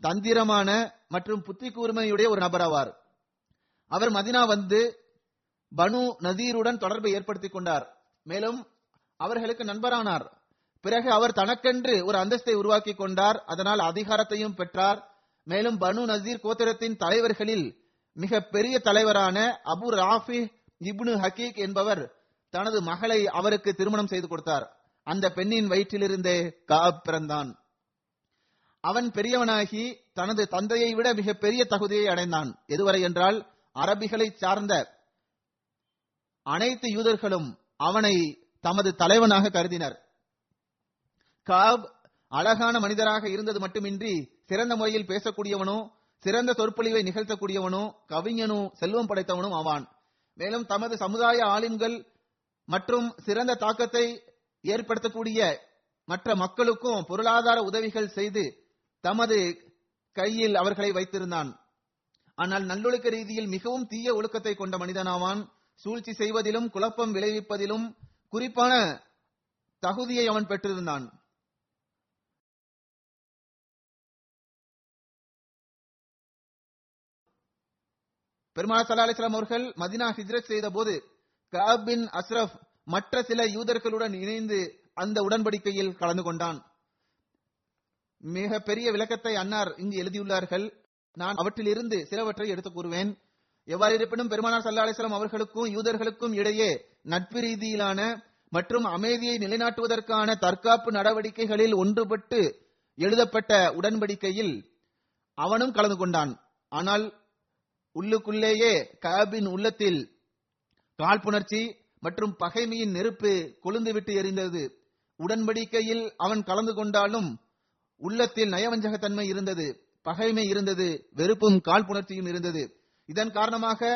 தந்திரமான மற்றும் புத்தி கூர்மையுடைய ஒரு நபராவார். அவர் மதினா வந்து பனு நதீருடன் தொடர்பை ஏற்படுத்திக் கொண்டார். மேலும் அவர்களுக்கு நண்பரானார். பிறகு அவர் தனக்கென்று ஒரு அந்தஸ்தை உருவாக்கி கொண்டார். அதனால் அதிகாரத்தையும் பெற்றார். மேலும் பனு நசீர் கோத்திரத்தின் தலைவர்களில் மிக பெரிய தலைவரான அபு ராஃபி இப்னு ஹக்கீக் என்பவர் தனது மகளை அவருக்கு திருமணம் செய்து கொடுத்தார். அந்த பெண்ணின் வயிற்றிலிருந்தே காப் பிறந்தான். அவன் பெரியவனாகி தனது தந்தையை விட மிக பெரிய தகுதியை அடைந்தான். எதுவரை என்றால் அரபிகளை சார்ந்த அனைத்து யூதர்களும் அவனை தமது தலைவனாக கருதினர். காப் அழகான மனிதராக இருந்தது மட்டுமின்றி சிறந்த முறையில் பேசக்கூடியவனோ சிறந்த சொற்பொழிவை நிகழ்த்தக்கூடியவனோ கவிஞனோ செல்வம் படைத்தவனும் ஆவான். மேலும் தமது சமுதாய ஆளுங்கள் மற்றும் சிறந்த தாக்கத்தை ஏற்படுத்தக்கூடிய மற்ற மக்களுக்கும் பொருளாதார உதவிகள் செய்து தமது கையில் அவர்களை வைத்திருந்தான். ஆனால் நல்லொழுக்க ரீதியில் மிகவும் தீய ஒழுக்கத்தை கொண்ட மனிதனாவான். சூழ்ச்சி செய்வதிலும் குழப்பம் விளைவிப்பதிலும் குறிப்பான தகுதியை அவன் பெற்றிருந்தான். பெருமாள் சல்லா அலிஸ்லாம் அவர்கள் மதினா ஹிஜ்ரத் செய்த போது பின் அஸ்ரப் மற்ற சில யூதர்களுடன் இணைந்து அந்த உடன்படிக்கையில் கலந்து கொண்டான். மிக பெரிய விளக்கத்தை அன்னார் இங்கு எழுதியுள்ளார்கள். நான் அவற்றிலிருந்து சிலவற்றை எடுத்துக் கூறுவேன். எவ்வாறு இருப்பினும் பெருமானார் சல்லா அலிஸ்லாம் அவர்களுக்கும் யூதர்களுக்கும் இடையே நட்பு ரீதியிலான மற்றும் அமைதியை நிலைநாட்டுவதற்கான தற்காப்பு நடவடிக்கைகளில் ஒன்றுபட்டு எழுதப்பட்ட உடன்படிக்கையில் அவனும் கலந்து கொண்டான். ஆனால் உள்ளுக்குள்ளேயே காபின் உள்ளத்தில் காழ்ப்புணர்ச்சி மற்றும் பகைமையின் நெருப்பு கொழுந்துவிட்டு எரிந்தது. உடன்படிக்கையில் அவன் கலந்து கொண்டாலும் உள்ளத்தில் நயவஞ்சகத்தன்மை இருந்தது பகைமை இருந்தது வெறுப்பும் காழ்ப்புணர்ச்சியும் இருந்தது. இதன் காரணமாக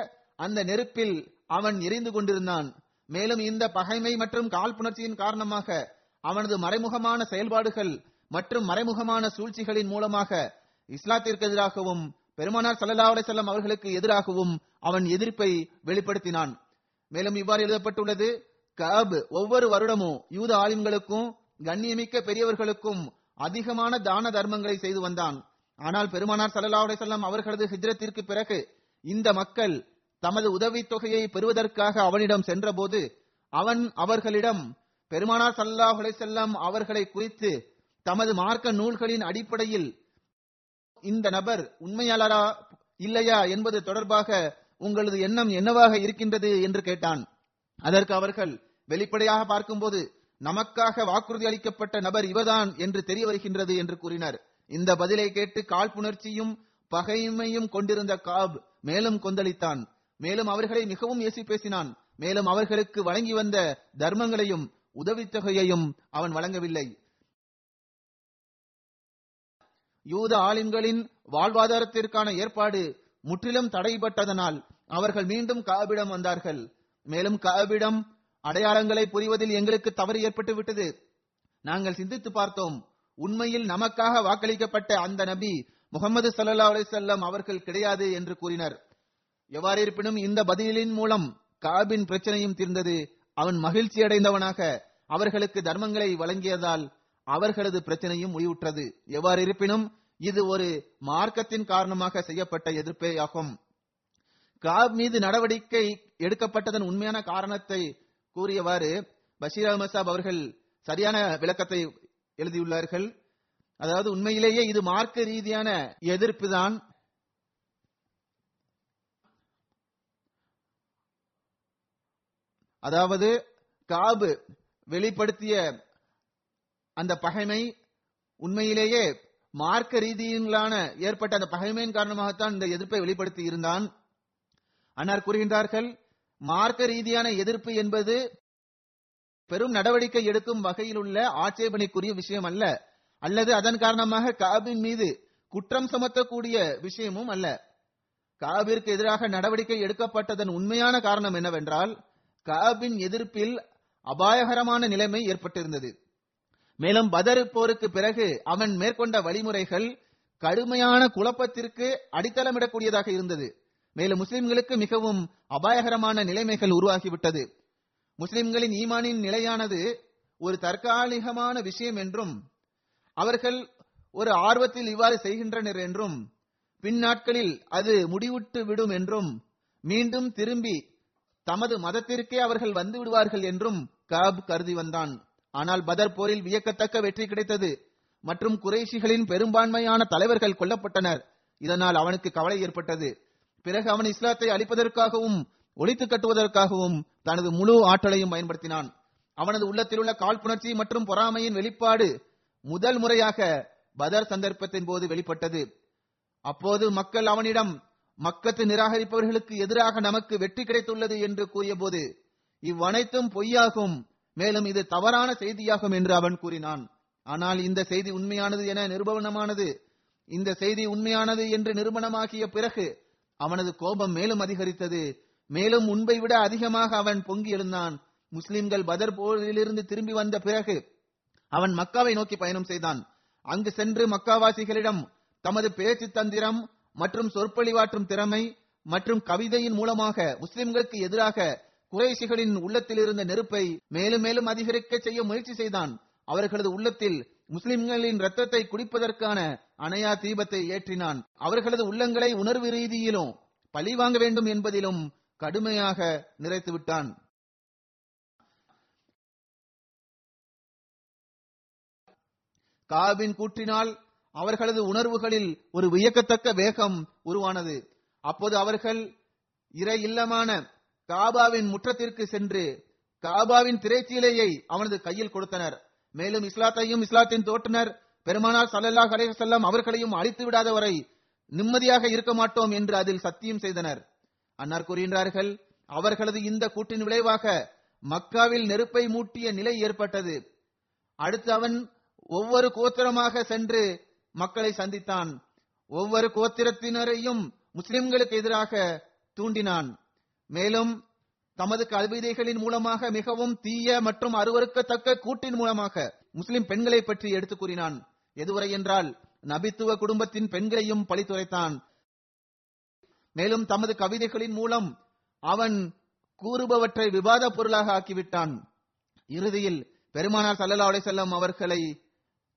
அந்த நெருப்பில் அவன் எரிந்து கொண்டிருந்தான். மேலும் இந்த பகைமை மற்றும் காழ்ப்புணர்ச்சியின் காரணமாக அவனது மறைமுகமான செயல்பாடுகள் மற்றும் மறைமுகமான சூழ்ச்சிகளின் மூலமாக இஸ்லாத்திற்கு எதிராகவும் பெருமானார் ஸல்லல்லாஹு அலிசல்லாம் அவர்களுக்கு எதிராகவும் அவன் எதிர்ப்பை வெளிப்படுத்தினான். மேலும் இவ்வாறு எழுதப்பட்டுள்ளது கப் ஒவ்வொரு வருடமும் யூத ஆலிம்களுக்கும் கண்ணியமிக்க பெரியவர்களுக்கும் அதிகமான தான தர்மங்களை செய்து வந்தான். ஆனால் பெருமானார் ஸல்லல்லாஹு அலிசல்லாம் அவர்களது ஹிஜ்ரத்திற்கு பிறகு இந்த மக்கள் தமது உதவித் தொகையை பெறுவதற்காக அவனிடம் சென்றபோது அவன் அவர்களிடம் பெருமானார் சல்லாஹுலை செல்லம் அவர்களை குறித்து தமது மார்க்க நூல்களின் அடிப்படையில் இந்த நபர் உண்மையாளரா இல்லையா என்பது தொடர்பாக உங்களது எண்ணம் என்னவாக இருக்கின்றது? என்று கேட்டான். அதற்கு அவர்கள் வெளிப்படையாக பார்க்கும்போது நமக்காக வாக்குறுதி அளிக்கப்பட்ட நபர் இவர்தான் என்று தெரிய வருகின்றது என்று கூறினர். இந்த பதிலை கேட்டு காழ்ப்புணர்ச்சியும் பகைமையும் கொண்டிருந்த காப் மேலும் கொந்தளித்தான். மேலும் அவர்களை மிகவும் ஏசி பேசினான். மேலும் அவர்களுக்கு வழங்கி வந்த தர்மங்களையும் உதவித்தொகையையும் அவன் வழங்கவில்லை. யூத ஆலிம்களின் வாழ்வாதாரத்திற்கான ஏற்பாடு முற்றிலும் தடைபட்டதனால் அவர்கள் மீண்டும் காபிடம் வந்தார்கள். மேலும் காபிடம் அடையாளங்களை புரிவதில் எங்களுக்கு தவறு ஏற்பட்டு விட்டது. நாங்கள் சிந்தித்து பார்த்தோம். உண்மையில் நமக்காக வாக்களிக்கப்பட்ட அந்த நபி முகமது சல்லா அலிசல்லாம் அவர்கள் கிடையாது என்று கூறினர். எவ்வாறு இருப்பினும் இந்த பதிலின் மூலம் காபின் பிரச்சனையும் தீர்ந்தது. அவன் மகிழ்ச்சி அடைந்தவனாக அவர்களுக்கு தர்மங்களை வழங்கியதால் அவர்களது பிரச்சனையும் முடிவுற்றது. எவ்வாறு இருப்பினும் இது ஒரு மார்க்கத்தின் காரணமாக செய்யப்பட்ட எதிர்ப்பே ஆகும் காப் மீது நடவடிக்கை எடுக்கப்பட்டதன் உண்மையான காரணத்தை கூறியவாறு பஷீர் அஹமத் சாப் அவர்கள் சரியான விளக்கத்தை எழுதியுள்ளார்கள். அதாவது உண்மையிலேயே இது மார்க்க ரீதியான எதிர்ப்பு தான் அதாவது காபு வெளிப்படுத்திய அந்த பகைமை உண்மையிலேயே மார்க்க ரீதியிலான ஏற்பட்ட அந்த பகைமையின் காரணமாகத்தான் இந்த எதிர்ப்பை வெளிப்படுத்தி இருந்தான். அன்னார் கூறுகின்றார்கள் மார்க்க ரீதியான எதிர்ப்பு என்பது பெரும் நடவடிக்கை எடுக்கும் வகையில் உள்ள ஆட்சேபனைக்குரிய விஷயம் அல்ல அல்லது அதன் காரணமாக காபின் மீது குற்றம் சுமத்தக்கூடிய விஷயமும் அல்ல. காபிற்கு எதிராக நடவடிக்கை எடுக்கப்பட்டதன் உண்மையான காரணம் என்னவென்றால் காபின் எதிர்ப்பில் அபாயகரமான நிலைமை ஏற்பட்டிருந்தது. மேலும் பதர் போருக்கு பிறகு அவன் மேற்கொண்ட வழிமுறைகள் கடுமையான குழப்பத்திற்கு அடித்தளமிடக்கூடியதாக இருந்தது. மேலும் முஸ்லிம்களுக்கு மிகவும் அபாயகரமான நிலைமைகள் உருவாகிவிட்டது. முஸ்லிம்களின் ஈமானின் நிலையானது ஒரு தற்காலிகமான விஷயம் என்றும் அவர்கள் ஒரு ஆர்வத்தில் இவ்வாறு செய்கின்றனர் என்றும் பின்னாட்களில் அது முடிவுட்டு விடும் என்றும் மீண்டும் திரும்பி தமது மதத்திற்கே அவர்கள் வந்து விடுவார்கள் என்றும் கப் கருதி வந்தான். ஆனால் பதர் போரில் வியக்கத்தக்க வெற்றி கிடைத்தது. மற்றும் குறைஷிகளின் பெரும்பான்மையான தலைவர்கள் கொல்லப்பட்டனர். இதனால் அவனுக்கு கவலை ஏற்பட்டது. பிறகு அவன் இஸ்லாத்தை அழிப்பதற்காகவும் ஒழித்து கட்டுவதற்காகவும் தனது முழு ஆற்றலையும் பயன்படுத்தினான். அவனது உள்ளத்தில் உள்ள காழ்ப்புணர்ச்சி மற்றும் பொறாமையின் வெளிப்பாடு முதல் முறையாக பதர் சந்தர்ப்பத்தின் போது வெளிப்பட்டது. அப்போது மக்கள் அவனிடம் மக்கத்து நிராகரிப்பவர்களுக்கு எதிராக நமக்கு வெற்றி கிடைத்துள்ளது என்று கூறியபோது இவ்வனைத்தும் பொய்யாகும். மேலும் இது தவறான செய்தியாகும் என்று அவன் கூறினான். ஆனால் இந்த செய்தி உண்மையானது என நிரூபணமானது இந்த செய்தி உண்மையானது என்று நிரூபணமாகிய பிறகு அவனது கோபம் மேலும் அதிகரித்தது. மேலும் முன்பை விட அதிகமாக அவன் பொங்கி எழுந்தான். முஸ்லிம்கள் பதர் போரிலிருந்து திரும்பி வந்த பிறகு அவன் மக்காவை நோக்கி பயணம் செய்தான். அங்கு சென்று மக்காவாசிகளிடம் தமது பேச்சு தந்திரம் மற்றும் சொற்பொழிவாற்றும் திறமை மற்றும் கவிதையின் மூலமாக முஸ்லிம்களுக்கு எதிராக குறைஷிகளின் உள்ளத்தில் இருந்த நெருப்பை மேலும் மேலும் அதிகரிக்க செய்ய முயற்சி செய்தான். அவர்களது உள்ளத்தில் முஸ்லிம்களின் ரத்தத்தை குடிப்பதற்கான அணையா தீபத்தை ஏற்றினான். அவர்களது உள்ளங்களை உணர்வு ரீதியிலும் பழி வாங்க வேண்டும் என்பதிலும் கடுமையாக நிறைத்து விட்டான் காபின் கூற்றினால் அவர்களது உணர்வுகளில் ஒரு வியக்கத்தக்க வேகம் உருவானது. அப்போது அவர்கள் இறை இல்லமான காபாவின் முற்றத்திற்கு சென்று காபாவின் திரைச்சீலையை அவனது கையில் கொடுத்தனர். மேலும் இஸ்லாத்தையும் இஸ்லாத்தின் தோற்றுனர். பெருமானார் சல்லல்லா அலைஹி அவர்களையும் அழித்து விடாதவரை நிம்மதியாக இருக்க மாட்டோம் என்று அதில் சத்தியம் செய்தனர். அன்னார் கூறுகின்றார்கள் அவர்களது இந்த கூட்டின் விளைவாக மக்காவில் நெருப்பை மூட்டிய நிலை ஏற்பட்டது. அடுத்து அவன் ஒவ்வொரு கோத்திரமாக சென்று மக்களை சந்தித்தான். ஒவ்வொரு கோத்திரத்தினரையும் முஸ்லிம்களுக்கு எதிராக தூண்டினான். மேலும் தமது கவிதைகளின் மூலமாக மிகவும் தீய மற்றும் அருவறுக்கத்தக்க கூட்டின் மூலமாக முஸ்லிம் பெண்களை பற்றி எடுத்து கூறினான். எதுவரை என்றால் நபித்துவ குடும்பத்தின் பெண்களையும் பழித்துரைத்தான். மேலும் தமது கவிதைகளின் மூலம் அவன் கூறுபவற்றை விவாத பொருளாக ஆக்கிவிட்டான். இறுதியில் பெருமானார் சல்லா அலை செல்லம் அவர்களை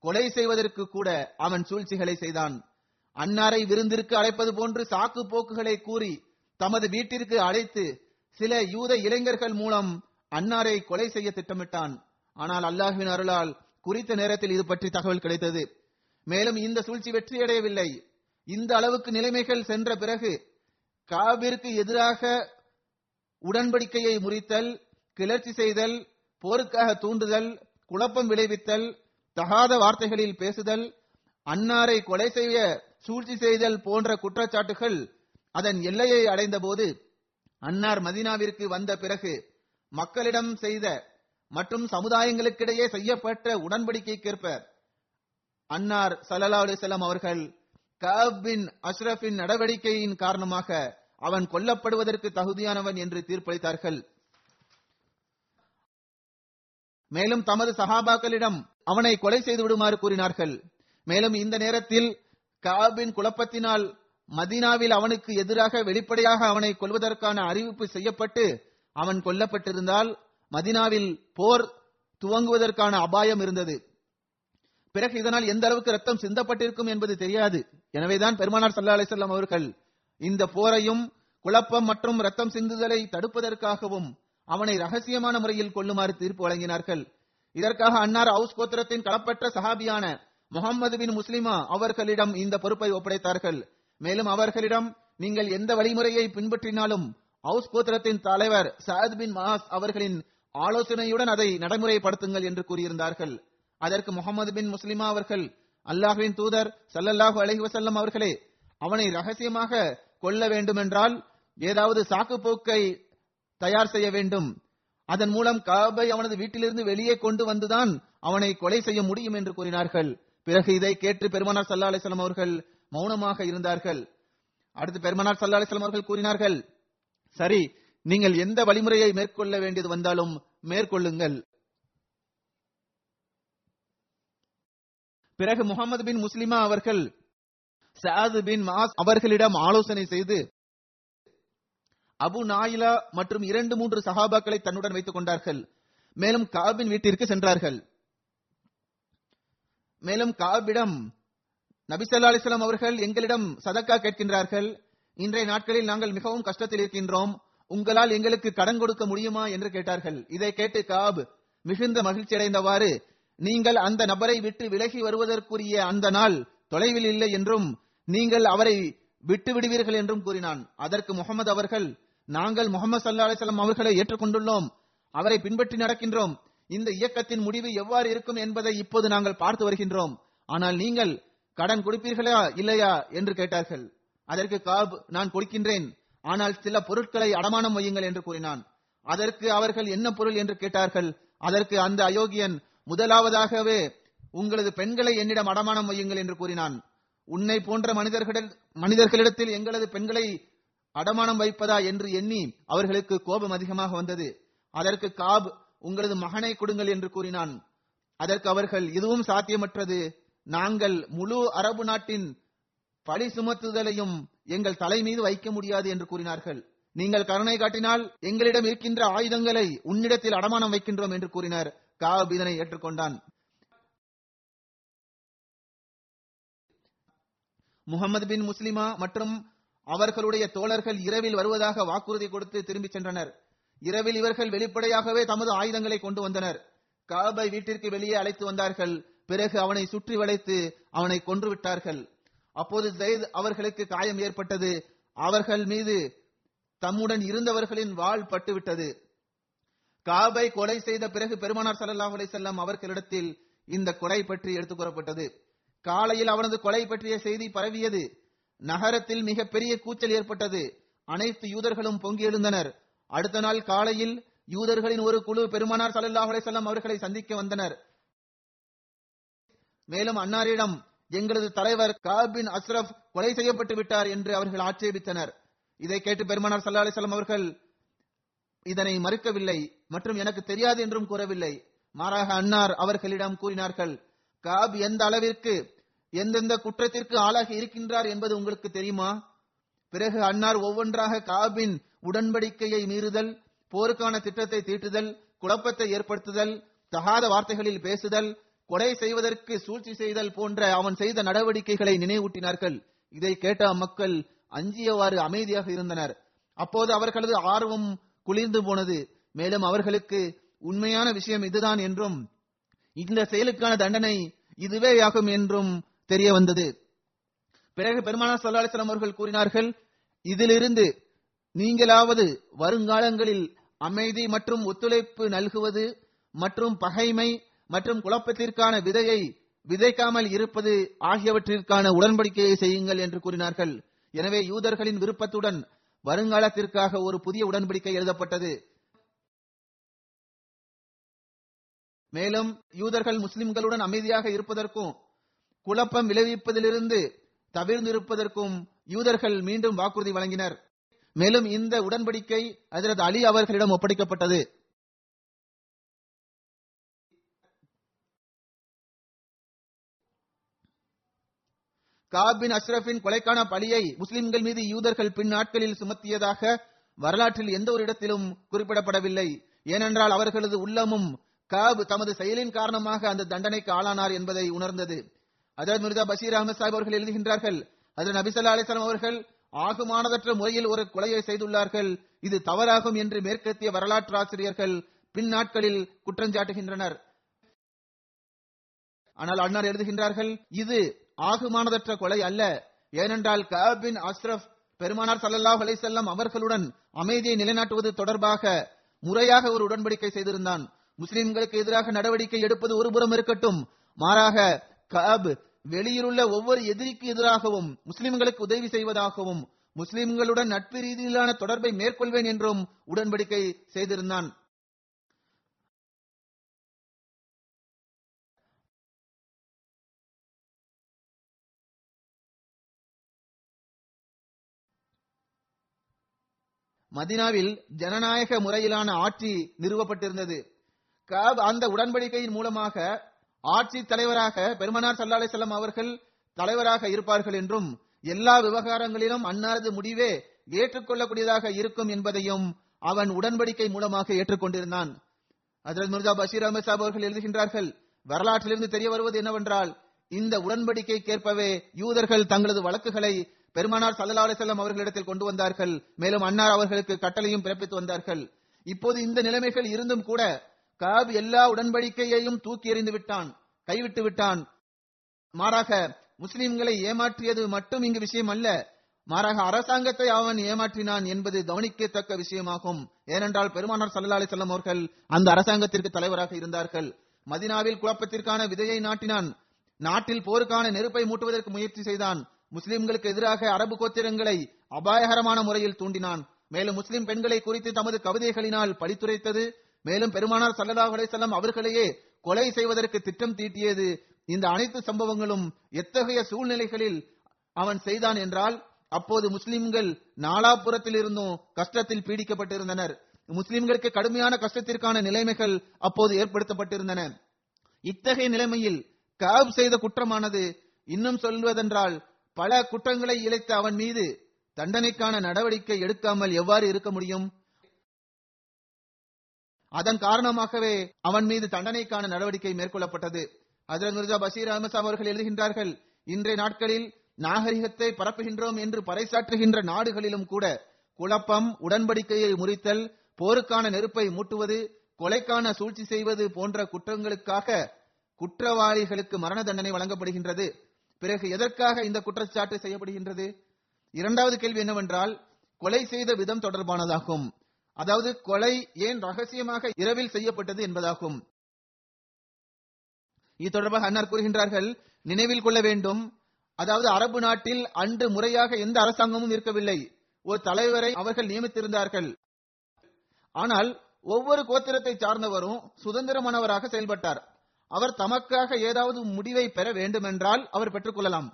கொலை செய்வதற்கு கூட அவன் சூழ்ச்சிகளை செய்தான். அன்னாரை விருந்திற்கு அழைப்பது போன்று சாக்கு போக்குகளை கூறி தமது வீட்டிற்கு அழைத்து சில யூத இளைஞர்கள் மூலம் அன்னாரை கொலை செய்ய திட்டமிட்டான். ஆனால் அல்லாஹுவின் அருளால் குறித்த நேரத்தில் இது பற்றி தகவல் கிடைத்தது. மேலும் இந்த சூழ்ச்சி வெற்றியடையவில்லை. இந்த அளவுக்கு நிலைமைகள் சென்ற பிறகு காபிற்கு எதிராக உடன்படிக்கையை முறித்தல் கிளர்ச்சி செய்தல் போருக்காக தூண்டுதல் குழப்பம் விளைவித்தல் தகாத வார்த்தைகளில் பேசுதல் அன்னாரை கொலை செய்ய சூழ்ச்சி செய்தல் போன்ற குற்றச்சாட்டுகள் அதன் எல்லையை அடைந்தபோது அன்னார் மதீனாவிற்கு வந்த பிறகு மக்களிடம் செய்த மற்றும் சமுதாயங்களுக்கிடையே செய்யப்பட்ட உடன்படிக்கைக்கேற்ப அன்னார் சல்லல்லா அலிசல்லாம் அவர்கள் கஅப் பின் அஷ்ரஃபின் நடவடிக்கையின் காரணமாக அவன் கொல்லப்படுவதற்கு தகுதியானவன் என்று தீர்ப்பளித்தார்கள். மேலும் தமது சஹாபாக்களிடம் அவனை கொலை செய்து விடுமாறு கூறினார்கள். மேலும் இந்த நேரத்தில் காபின் குழப்பத்தினால் மதீனாவில் அவனுக்கு எதிராக வெளிப்படையாக அவனை கொல்வதற்கான அறிவிப்பு செய்யப்பட்டு அவன் கொல்லப்பட்டிருந்தால் மதீனாவில் போர் துவங்குவதற்கான அபாயம் இருந்தது. பிறகு இதனால் எந்த அளவுக்கு ரத்தம் சிந்தப்பட்டிருக்கும் என்பது தெரியாது. எனவேதான் பெருமானார் சல்லா அலிசல்லாம் அவர்கள் இந்த போரையும் குழப்பம் மற்றும் ரத்தம் சிந்துதலை தடுப்பதற்காகவும் அவனை ரகசியமான முறையில் கொள்ளுமாறு தீர்ப்பு வழங்கினார்கள். இதற்காக அன்னார் அவுஸ் கோத்திரத்தின் களப்பற்ற சஹாபியான முகமது பின் முஸ்லிமா அவர்களிடம் இந்த பொறுப்பை ஒப்படைத்தார்கள். மேலும் அவர்களிடம் நீங்கள் எந்த வழிமுறையை பின்பற்றினாலும் அவுஸ் கோத்திரத்தின் தலைவர் சயத் பின் மாஸ் அவர்களின் ஆலோசனையுடன் அதை நடைமுறைப்படுத்துங்கள் என்று கூறியிருந்தார்கள். அதற்கு முகமது பின் முஸ்லிமா அவர்கள் அல்லாஹ்வின் தூதர் சல்லல்லாஹு அலஹி வசல்லம் அவர்களே அவனை ரகசியமாக கொல்ல வேண்டுமென்றால் ஏதாவது சாக்கு போக்கை தயார் செய்ய வேண்டும். அதன் மூலம் காபை அவனது வீட்டிலிருந்து வெளியே கொண்டு வந்துதான் அவனை கொலை செய்ய முடியும் என்று கூறினார்கள். பிறகு இதை கேட்டு பெருமானார் சல்லா அலிஸ்லாம் அவர்கள் மௌனமாக இருந்தார்கள். அடுத்து பெருமானார் சல்லா அலிஸ்லாம் அவர்கள் கூறினார்கள் சரி நீங்கள் எந்த வழிமுறையை மேற்கொள்ள வேண்டியது வந்தாலும் மேற்கொள்ளுங்கள். பிறகு முகமது பின் முஸ்லிமா அவர்கள் சாது பின் மாஸ் அவர்களிடம் ஆலோசனை செய்து அபு நாயிலா மற்றும் இரண்டு மூன்று சஹாபாக்களை தன்னுடன் வைத்துக் கொண்டார்கள். மேலும் காபின் வீட்டிற்கு சென்றார்கள். மேலும் காபிடம் நபிசல்லா அலிஸ்லாம் அவர்கள் எங்களிடம் சதக்கா கேட்கின்றார்கள். இன்றைய நாட்களில் நாங்கள் மிகவும் கஷ்டத்தில் இருக்கின்றோம். உங்களால் எங்களுக்கு கடன் கொடுக்க முடியுமா என்று கேட்டார்கள். இதை கேட்டு காப் மிகுந்த மகிழ்ச்சி அடைந்தவாறு நீங்கள் அந்த நபரை விட்டு விலகி வருவதற்குரிய அந்த நாள் தொலைவில் இல்லை என்றும் நீங்கள் அவரை விட்டு விடுவீர்கள் என்றும் கூறினான். அதற்கு முகமது அவர்கள் நாங்கள் முகமது சல்லா அலிசல்லாம் அவர்களை ஏற்றுக்கொண்டுள்ளோம். அவரை பின்பற்றி நடக்கின்றோம். இந்த இயக்கத்தின் முடிவு எவ்வாறு இருக்கும் என்பதை இப்போது நாங்கள் பார்த்து வருகின்றோம். ஆனால் நீங்கள் கடன் கொடுப்பீர்களா இல்லையா என்று கேட்டார்கள். அதற்கு காப் நான் கொடுக்கின்றேன். ஆனால் சில பொருட்களை அடமானம் வையுங்கள் என்று கூறினான். அதற்கு அவர்கள் என்ன பொருள் என்று கேட்டார்கள். அதற்கு அந்த அயோக்கியன் முதலாவதாகவே உங்களது பெண்களை என்னிடம் அடமானம் வையுங்கள் என்று கூறினான். உன்னை போன்ற மனிதர்களிடம் மனிதர்களிடத்தில் எங்களது பெண்களை அடமானம் வைப்பதா என்று எண்ணி அவர்களுக்கு கோபம் அதிகமாக வந்தது. அதற்கு காப் உங்களது மகனை கொடுங்கள் என்று கூறினான். அதற்கு அவர்கள் இதுவும் சாத்தியமற்றது. நாங்கள் முழு அரபு நாட்டின் பழி சுமத்துதலையும் எங்கள் தலை மீது வைக்க முடியாது என்று கூறினார்கள். நீங்கள் கருணை காட்டினால் எங்களிடம் இருக்கின்ற ஆயுதங்களை உன்னிடத்தில் அடமானம் வைக்கின்றோம் என்று கூறினர். காப் இதனை ஏற்றுக்கொண்டான். முகமது பின் முஸ்லிமா மற்றும் அவர்களுடைய தோழர்கள் இரவில் வருவதாக வாக்குறுதி கொடுத்து திரும்பிச் சென்றனர். இரவில் இவர்கள் வெளிப்படையாகவே தமது ஆயுதங்களை கொண்டு வந்தனர். காபை வீட்டிற்கு வெளியே அழைத்து வந்தார்கள். பிறகு அவனை சுற்றி வளைத்து அவனை கொன்று விட்டார்கள். அப்போது ஜெயித் அவர்களுக்கு காயம் ஏற்பட்டது. அவர்கள் மீது தம்முடன் இருந்தவர்களின் வாள் பட்டுவிட்டது. காபை கொலை செய்த பிறகு பெருமானார் சல்லாஹ் அலைஹி செல்லம் அவர்களிடத்தில் இந்த கொலை பற்றி எடுத்துக் கூறப்பட்டது. காலையில் அவனது கொலை பற்றிய செய்தி பரவியது. நகரத்தில் மிகப்பெரிய கூச்சல் ஏற்பட்டது. அனைத்து யூதர்களும் பொங்கி எழுந்தனர். அடுத்த நாள் காலையில் யூதர்களின் ஒரு குழு பெருமானார் ஸல்லல்லாஹு அலிசல்லாம் அவர்களை சந்திக்க வந்தனர். மேலும் அன்னாரிடம் எங்களது தலைவர் காபின் அஸ்ரப் கொலை செய்யப்பட்டு விட்டார் என்று அவர்கள் ஆட்சேபித்தனர். இதை கேட்டு பெருமானார் சல்லா அலிசல்லாம் அவர்கள் இதனை மறுக்கவில்லை மற்றும் எனக்கு தெரியாது என்றும் கூறவில்லை. மாறாக அன்னார் அவர்களிடம் கூறினார்கள் காப் எந்த அளவிற்கு எந்தெந்த குற்றத்திற்கு ஆளாகி இருக்கின்றார் என்பது உங்களுக்கு தெரியுமா? பிறகு அன்னார் ஒவ்வொன்றாக காபின் உடன்படிக்கையை மீறுதல் போருக்கான திட்டத்தை தீட்டுதல் குழப்பத்தை ஏற்படுத்துதல் தகாத வார்த்தைகளில் பேசுதல் கொலை செய்வதற்கு சூழ்ச்சி செய்தல் போன்ற அவன் செய்த நடவடிக்கைகளை நினைவூட்டினார்கள். இதை கேட்ட மக்கள் அஞ்சியவாறு அமைதியாக இருந்தனர். அப்போது அவர்களது ஆர்வம் குளிர்ந்து போனது. மேலும் அவர்களுக்கு உண்மையான விஷயம் இதுதான் என்றும் இந்த செயலுக்கான தண்டனை இதுவேயாகும் என்றும் தெரிய வந்தது. பிறகு பெருமானா ஸல்லல்லாஹு அவர்கள் கூறினார்கள் இதிலிருந்து நீங்களாவது வருங்காலங்களில் அமைதி மற்றும் ஒத்துழைப்பு நல்குவது மற்றும் பகைமை மற்றும் குழப்பத்திற்கான விதையை விதைக்காமல் இருப்பது ஆகியவற்றிற்கான உடன்படிக்கையை செய்யுங்கள் என்று கூறினார்கள். எனவே யூதர்களின் விருப்பத்துடன் வருங்காலத்திற்காக ஒரு புதிய உடன்படிக்கை எழுதப்பட்டது. மேலும் யூதர்கள் முஸ்லிம்களுடன் அமைதியாக இருப்பதற்கும் குழப்பம் விளைவிப்பதிலிருந்து தவிர்ந்திருப்பதற்கும் யூதர்கள் மீண்டும் வாக்குறுதி வழங்கினர். மேலும் இந்த உடன்படிக்கை அதிரது அலி அவர்களிடம் ஒப்படைக்கப்பட்டது. காபின் அஷ்ரஃபின் கொலைக்கான பழியை முஸ்லிம்கள் மீது யூதர்கள் பின் நாட்களில் சுமத்தியதாக வரலாற்றில் எந்த ஒரு இடத்திலும் குறிப்பிடப்படவில்லை. ஏனென்றால் அவர்களது உள்ளமும் காப் தமது செயலின் காரணமாக அந்த தண்டனைக்கு ஆளானார் என்பதை உணர்ந்தது. அதாவது மிர்தா பஷீர் அகமது சாஹிப் அவர்கள் எழுதுகின்றார்கள் அதில் நபிசல்லா அலிஸ்லாம் அவர்கள் ஆகுமானதற்ற முறையில் ஒரு கொலையை செய்துள்ளார்கள். இது தவறாகும் என்று மேற்கத்திய வரலாற்று ஆசிரியர்கள் பின் நாட்களில் குற்றஞ்சாட்டுகின்றனர் ஆனால் அன்னார் எழுதுகின்றார்கள் இது ஆகுமானதற்ற கொலை அல்ல. ஏனென்றால் கபின் அஸ்ரப் பெருமானார் ஸல்லல்லாஹு அலிசல்லாம் அவர்களுடன் அமைதியை நிலைநாட்டுவது தொடர்பாக முறையாக ஒரு உடன்படிக்கை செய்திருந்தான். முஸ்லிம்களுக்கு எதிராக நடவடிக்கை எடுப்பது ஒருபுறம் இருக்கட்டும் மாறாக கஅப் வெளியிலுள்ள ஒவ்வொரு எதிரிக்கு எதிராகவும் முஸ்லிம்களுக்கு உதவி செய்வதாகவும் முஸ்லிம்களுடன் நட்பு ரீதியிலான தொடர்பை மேற்கொள்வேன் என்றும் உடன்படிக்கை செய்திருந்தான். மதினாவில் ஜனநாயக முறையிலான ஆட்சி நிறுவப்பட்டிருந்தது. அந்த உடன்படிக்கையின் மூலமாக ஆட்சி தலைவராக பெருமனார் சல்லா அலிசல்லாம் அவர்கள் தலைவராக இருப்பார்கள் என்றும் எல்லா விவகாரங்களிலும் அன்னாரது முடிவே ஏற்றுக்கொள்ளக்கூடியதாக இருக்கும் என்பதையும் அவன் உடன்படிக்கை மூலமாக ஏற்றுக்கொண்டிருந்தான். ஹஜரத் மிர்சா பஷீர் அஹமத் சாப் அவர்கள் எழுதுகின்றார்கள் வரலாற்றிலிருந்து தெரிய வருவது என்னவென்றால் இந்த உடன்படிக்கைக்கேற்பவே யூதர்கள் தங்களது வழக்குகளை பெருமானார் சல்லா அலிசல்லாம் அவர்களிடத்தில் கொண்டு வந்தார்கள். மேலும் அன்னார் அவர்களுக்கு கட்டளையும் பிறப்பித்து வந்தார்கள். இப்போது இந்த நிலைமைகள் இருந்தும் கூட காப் எல்லா உடன்படிக்கையையும் தூக்கி எறிந்து விட்டான் கைவிட்டு விட்டான். மாறாக முஸ்லிம்களை ஏமாற்றியது மட்டும் இங்கு விஷயம் அல்ல மாறாக அரசாங்கத்தை அவன் ஏமாற்றினான் என்பது கவனிக்கத்தக்க விஷயமாகும். ஏனென்றால் பெருமானார் சல்லா அலிசல்லாம் அவர்கள் அந்த அரசாங்கத்திற்கு தலைவராக இருந்தார்கள். மதினாவில் குழப்பத்திற்கான விதையை நாட்டினான். நாட்டில் போருக்கான நெருப்பை மூட்டுவதற்கு முயற்சி செய்தான். முஸ்லிம்களுக்கு எதிராக அரபு கோத்திரங்களை அபாயகரமான முறையில் தூண்டினான். மேலும் முஸ்லிம் பெண்களை குறித்து தமது கவிதைகளினால் பழித்துரைத்தது மேலும் பெருமானார் ஸல்லல்லாஹு அலைஹி அவர்களையே கொலை செய்வதற்கு திட்டம் தீட்டியது. இந்த அனைத்து சம்பவங்களும் எத்தகைய சூழ்நிலைகளில் அவன் செய்தான் என்றால் அப்போது முஸ்லிம்கள் நாலாபுரத்தில் இருந்தும் கஷ்டத்தில் பீடிக்கப்பட்டிருந்தனர். முஸ்லிம்களுக்கு கடுமையான கஷ்டத்திற்கான நிலைமைகள் அப்போது ஏற்படுத்தப்பட்டிருந்தன. இத்தகைய நிலைமையில் காப் செய்த குற்றமானது இன்னும் சொல்வதென்றால் பல குற்றங்களை இழைத்த அவன் மீது தண்டனைக்கான நடவடிக்கை எடுக்காமல் எவ்வாறு இருக்க முடியும்? அதன் காரணமாகவே அவன் மீது தண்டனைக்கான நடவடிக்கை மேற்கொள்ளப்பட்டது. ஹஜரத் மிர்சா பஷீர் அஹமத் அவர்கள் எழுதுகின்றார்கள் இன்றைய நாட்களில் நாகரிகத்தை பரப்புகின்றோம் என்று பறைசாற்றுகின்ற நாடுகளிலும் கூட குழப்பம் உடன்படிக்கையை முறித்தல் போருக்கான நெருப்பை மூட்டுவது கொலைக்கான சூழ்ச்சி செய்வது போன்ற குற்றங்களுக்காக குற்றவாளிகளுக்கு மரண தண்டனை வழங்கப்படுகின்றது. பிறகு எதற்காக இந்த குற்றச்சாட்டு செய்யப்படுகின்றது? இரண்டாவது கேள்வி என்னவென்றால் கொலை செய்த விதம் தொடர்பானதாகும். அதாவது கொலை ஏன் ரகசியமாக இரவில் செய்யப்பட்டது என்பதாகும். இது தொடர்பாக அன்னார் கூறுகின்றார்கள் நினைவில் கொள்ள வேண்டும். அதாவது அரபு நாட்டில் அன்று முறையாக எந்த அரசாங்கமும் இருக்கவில்லை ஒரு தலைவரை அவர்கள் நியமித்திருந்தார்கள். ஆனால் ஒவ்வொரு கோத்திரத்தை சார்ந்தவரும் சுதந்திரமானவராக செயல்பட்டார். அவர் தமக்காக ஏதாவது முடிவை பெற வேண்டுமென்றால் அவர் பெற்றுக்கொள்ளலாம்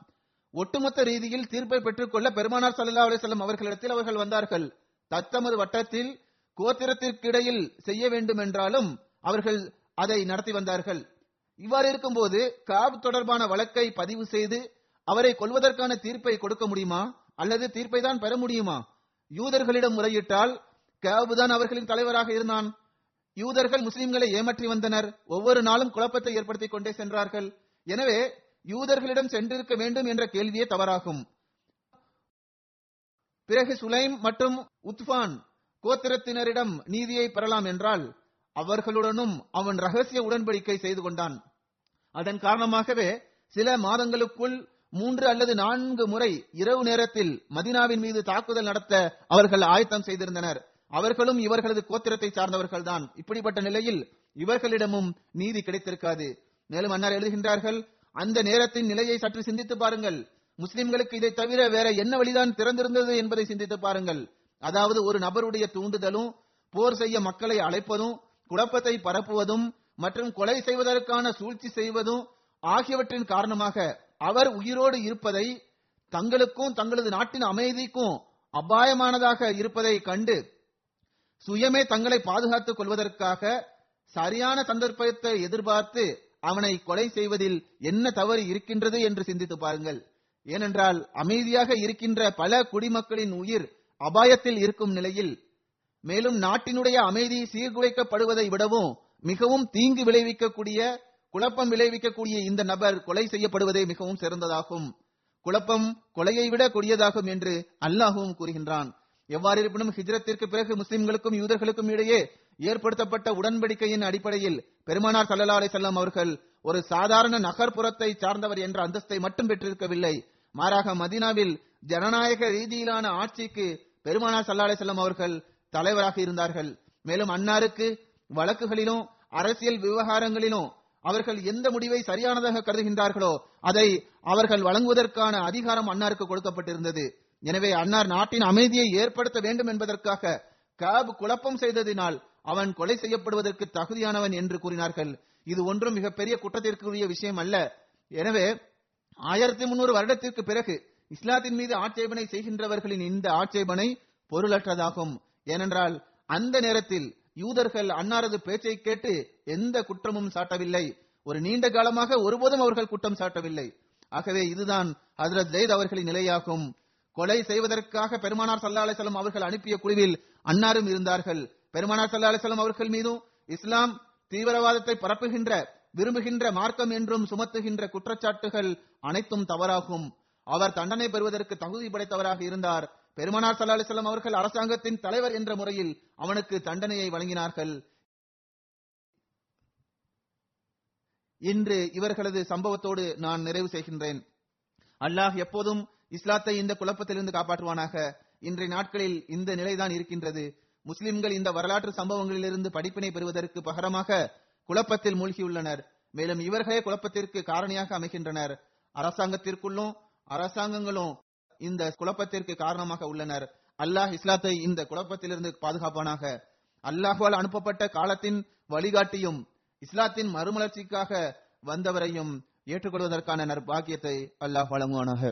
ஒட்டுமொத்த ரீதியில் தீர்ப்பை பெற்றுக்கொள்ள பெருமானார் சல்லா அலைஹி அவர்களிடத்தில் அவர்கள் வந்தார்கள். தத்தமது வட்டத்தில் கோத்திரத்திற்கிடையில் செய்ய வேண்டும் என்றாலும் அவர்கள் அதை நடத்தி வந்தார்கள். இவ்வாறு இருக்கும்போது காப் தொடர்பான வழக்கை பதிவு செய்து அவரை கொல்வதற்கான தீர்ப்பை கொடுக்க முடியுமா? அல்லது தீர்ப்பை தான் பெற முடியுமா? யூதர்களிடம் முறையிட்டால் கேபு தான் அவர்களின் தலைவராக இருந்தான். யூதர்கள் முஸ்லிம்களை ஏமாற்றி வந்தனர். ஒவ்வொரு நாளும் குழப்பத்தை ஏற்படுத்திக் கொண்டே சென்றார்கள். எனவே யூதர்களிடம் சென்றிருக்க வேண்டும் என்ற கேள்வியே தவறாகும். பிறகு சுலைம் மற்றும் உத்பான் கோத்திரத்தினரிடம் நீதியை பெறலாம் என்றால் அவர்களுடனும் அவன் ரகசிய உடன்படிக்கை செய்து கொண்டான். அதன் காரணமாகவே சில மாதங்களுக்குள் மூன்று அல்லது நான்கு முறை இரவு நேரத்தில் மதினாவின் மீது தாக்குதல் நடத்த அவர்கள் ஆயத்தம் செய்திருந்தனர். அவர்களும் இவர்களது கோத்திரத்தை சார்ந்தவர்கள்தான். இப்படிப்பட்ட நிலையில் இவர்களிடமும் நீதி கிடைத்திருக்காது. மேலும் அன்னார் எழுதுகின்றார்கள் அந்த நேரத்தின் நிலையை சற்று சிந்தித்து பாருங்கள். முஸ்லிம்களுக்கு இதை தவிர வேற என்ன வழிதான் திறந்திருந்தது என்பதை சிந்தித்து பாருங்கள். அதாவது ஒரு நபருடைய தூண்டுதலும் போர் செய்ய மக்களை அழைப்பதும் குழப்பத்தை பரப்புவதும் மற்றும் கொலை செய்வதற்கான சூழ்ச்சி செய்வதும் ஆகியவற்றின் காரணமாக அவர் உயிரோடு இருப்பதை தங்களுக்கும் தங்களது நாட்டின் அமைதிக்கும் அபாயமானதாக இருப்பதை கண்டு சுயமே தங்களை பாதுகாத்துக் கொள்வதற்காக சரியான சந்தர்ப்பத்தை எதிர்பார்த்து அவனை கொலை செய்வதில் என்ன தவறு இருக்கின்றது என்று சிந்தித்து பாருங்கள். ஏனென்றால் அமைதியாக இருக்கின்ற பல குடிமக்களின் உயிர் அபாயத்தில் இருக்கும் நிலையில் மேலும் நாட்டினுடைய அமைதி சீர்குலைக்கப்படுவதை விடவும் மிகவும் தீங்கு விளைவிக்கக்கூடிய குழப்பம் விளைவிக்கக்கூடிய இந்த நபர் கொலை செய்யப்படுவதே மிகவும் சிறந்ததாகும். குழப்பம் கொலையை விட கொடியதாகும் என்று அல்லாஹுவும் கூறுகின்றான். எவ்வாறு இருப்பினும் ஹிஜ்ரத்திற்கு பிறகு முஸ்லிம்களுக்கும் யூதர்களுக்கும் இடையே ஏற்படுத்தப்பட்ட உடன்படிக்கையின் அடிப்படையில் பெருமானார் சல்லல்லா அலிசல்லாம் அவர்கள் ஒரு சாதாரண நகர்ப்புறத்தை சார்ந்தவர் என்ற அந்தஸ்தை மட்டும் பெற்றிருக்கவில்லை. மாறாக மதீனாவில் ஜனநாயக ரீதியிலான ஆட்சிக்கு பெருமானார் சல்லா செல்லம் அவர்கள் தலைவராக இருந்தார்கள். மேலும் அன்னாருக்கு வழக்குகளிலும் அரசியல் விவகாரங்களிலும் அவர்கள் எந்த முடிவை சரியானதாக கருதுகின்றார்களோ அதை அவர்கள் வழங்குவதற்கான அதிகாரம் அன்னாருக்கு கொடுக்கப்பட்டிருந்தது. எனவே அன்னார் நாட்டின் அமைதியை ஏற்படுத்த வேண்டும் என்பதற்காக காப் குழப்பம் செய்ததினால் அவன் கொலை செய்யப்படுவதற்கு தகுதியானவன் என்று கூறினார்கள். இது ஒன்றும் மிகப்பெரிய குற்றத்திற்குரிய விஷயம் அல்ல. எனவே ஆயிரத்தி முன்னூறு வருடத்திற்கு பிறகு இஸ்லாத்தின் மீது ஆட்சேபனை செய்கின்றவர்களின் இந்த ஆட்சேபனை பொருளற்றதாகும். ஏனென்றால் அந்த நேரத்தில் யூதர்கள் அன்னாரது பேச்சை கேட்டு எந்த குற்றமும் சாட்டவில்லை. ஒரு நீண்ட காலமாக ஒருபோதும் அவர்கள் குற்றம் சாட்டவில்லை. ஆகவே இதுதான் ஹசரத் ஜெயித் அவர்களின் நிலையாகும். கொலை செய்வதற்காக பெருமானார் சல்லா அலிசல்லாம் அவர்கள் அனுப்பிய குழுவில் அன்னாரும் இருந்தார்கள். பெருமானார் சல்லா அலிசல்லாம் அவர்கள் மீதும் இஸ்லாம் தீவிரவாதத்தை பரப்புகின்ற விரும்புகின்ற மார்க்கம் என்றும் சுமத்துகின்ற குற்றச்சாட்டுகள் அனைத்தும் தவறாகும். அவர் தண்டனை பெறுவதற்கு தகுதி படைத்தவராக இருந்தார். பெருமனார் சல்லா அலிசல்லாம் அவர்கள் அரசாங்கத்தின் தலைவர் என்ற முறையில் அவனுக்கு தண்டனையை வழங்கினார்கள். இன்று இவர்களது சம்பவத்தோடு நான் நிறைவு செய்கின்றேன். அல்லாஹ் எப்போதும் இஸ்லாத்தை இந்த குழப்பத்திலிருந்து காப்பாற்றுவானாக. இன்றைய நாட்களில் இந்த நிலைதான் இருக்கின்றது. முஸ்லிம்கள் இந்த வரலாற்று சம்பவங்களிலிருந்து படிப்பினை பெறுவதற்கு பகரமாக குழப்பத்தில் மூழ்கியுள்ளனர். மேலும் இவர்களே குழப்பத்திற்கு காரணியாக அமைகின்றனர். அரசாங்கத்திற்குள்ளும் அரசாங்கங்களும் இந்த குழப்பத்திற்கு காரணமாக உள்ளனர். அல்லாஹ் இஸ்லாத்தை இந்த குழப்பத்திலிருந்து பாதுகாப்பானாக. அல்லாஹுவால் அனுப்பப்பட்ட காலத்தின் வழிகாட்டியும் இஸ்லாத்தின் மறுமலர்ச்சிக்காக வந்தவரையும் ஏற்றுக்கொள்வதற்கான நற்பாக்கியத்தை அல்லாஹ் வழங்குவானாக.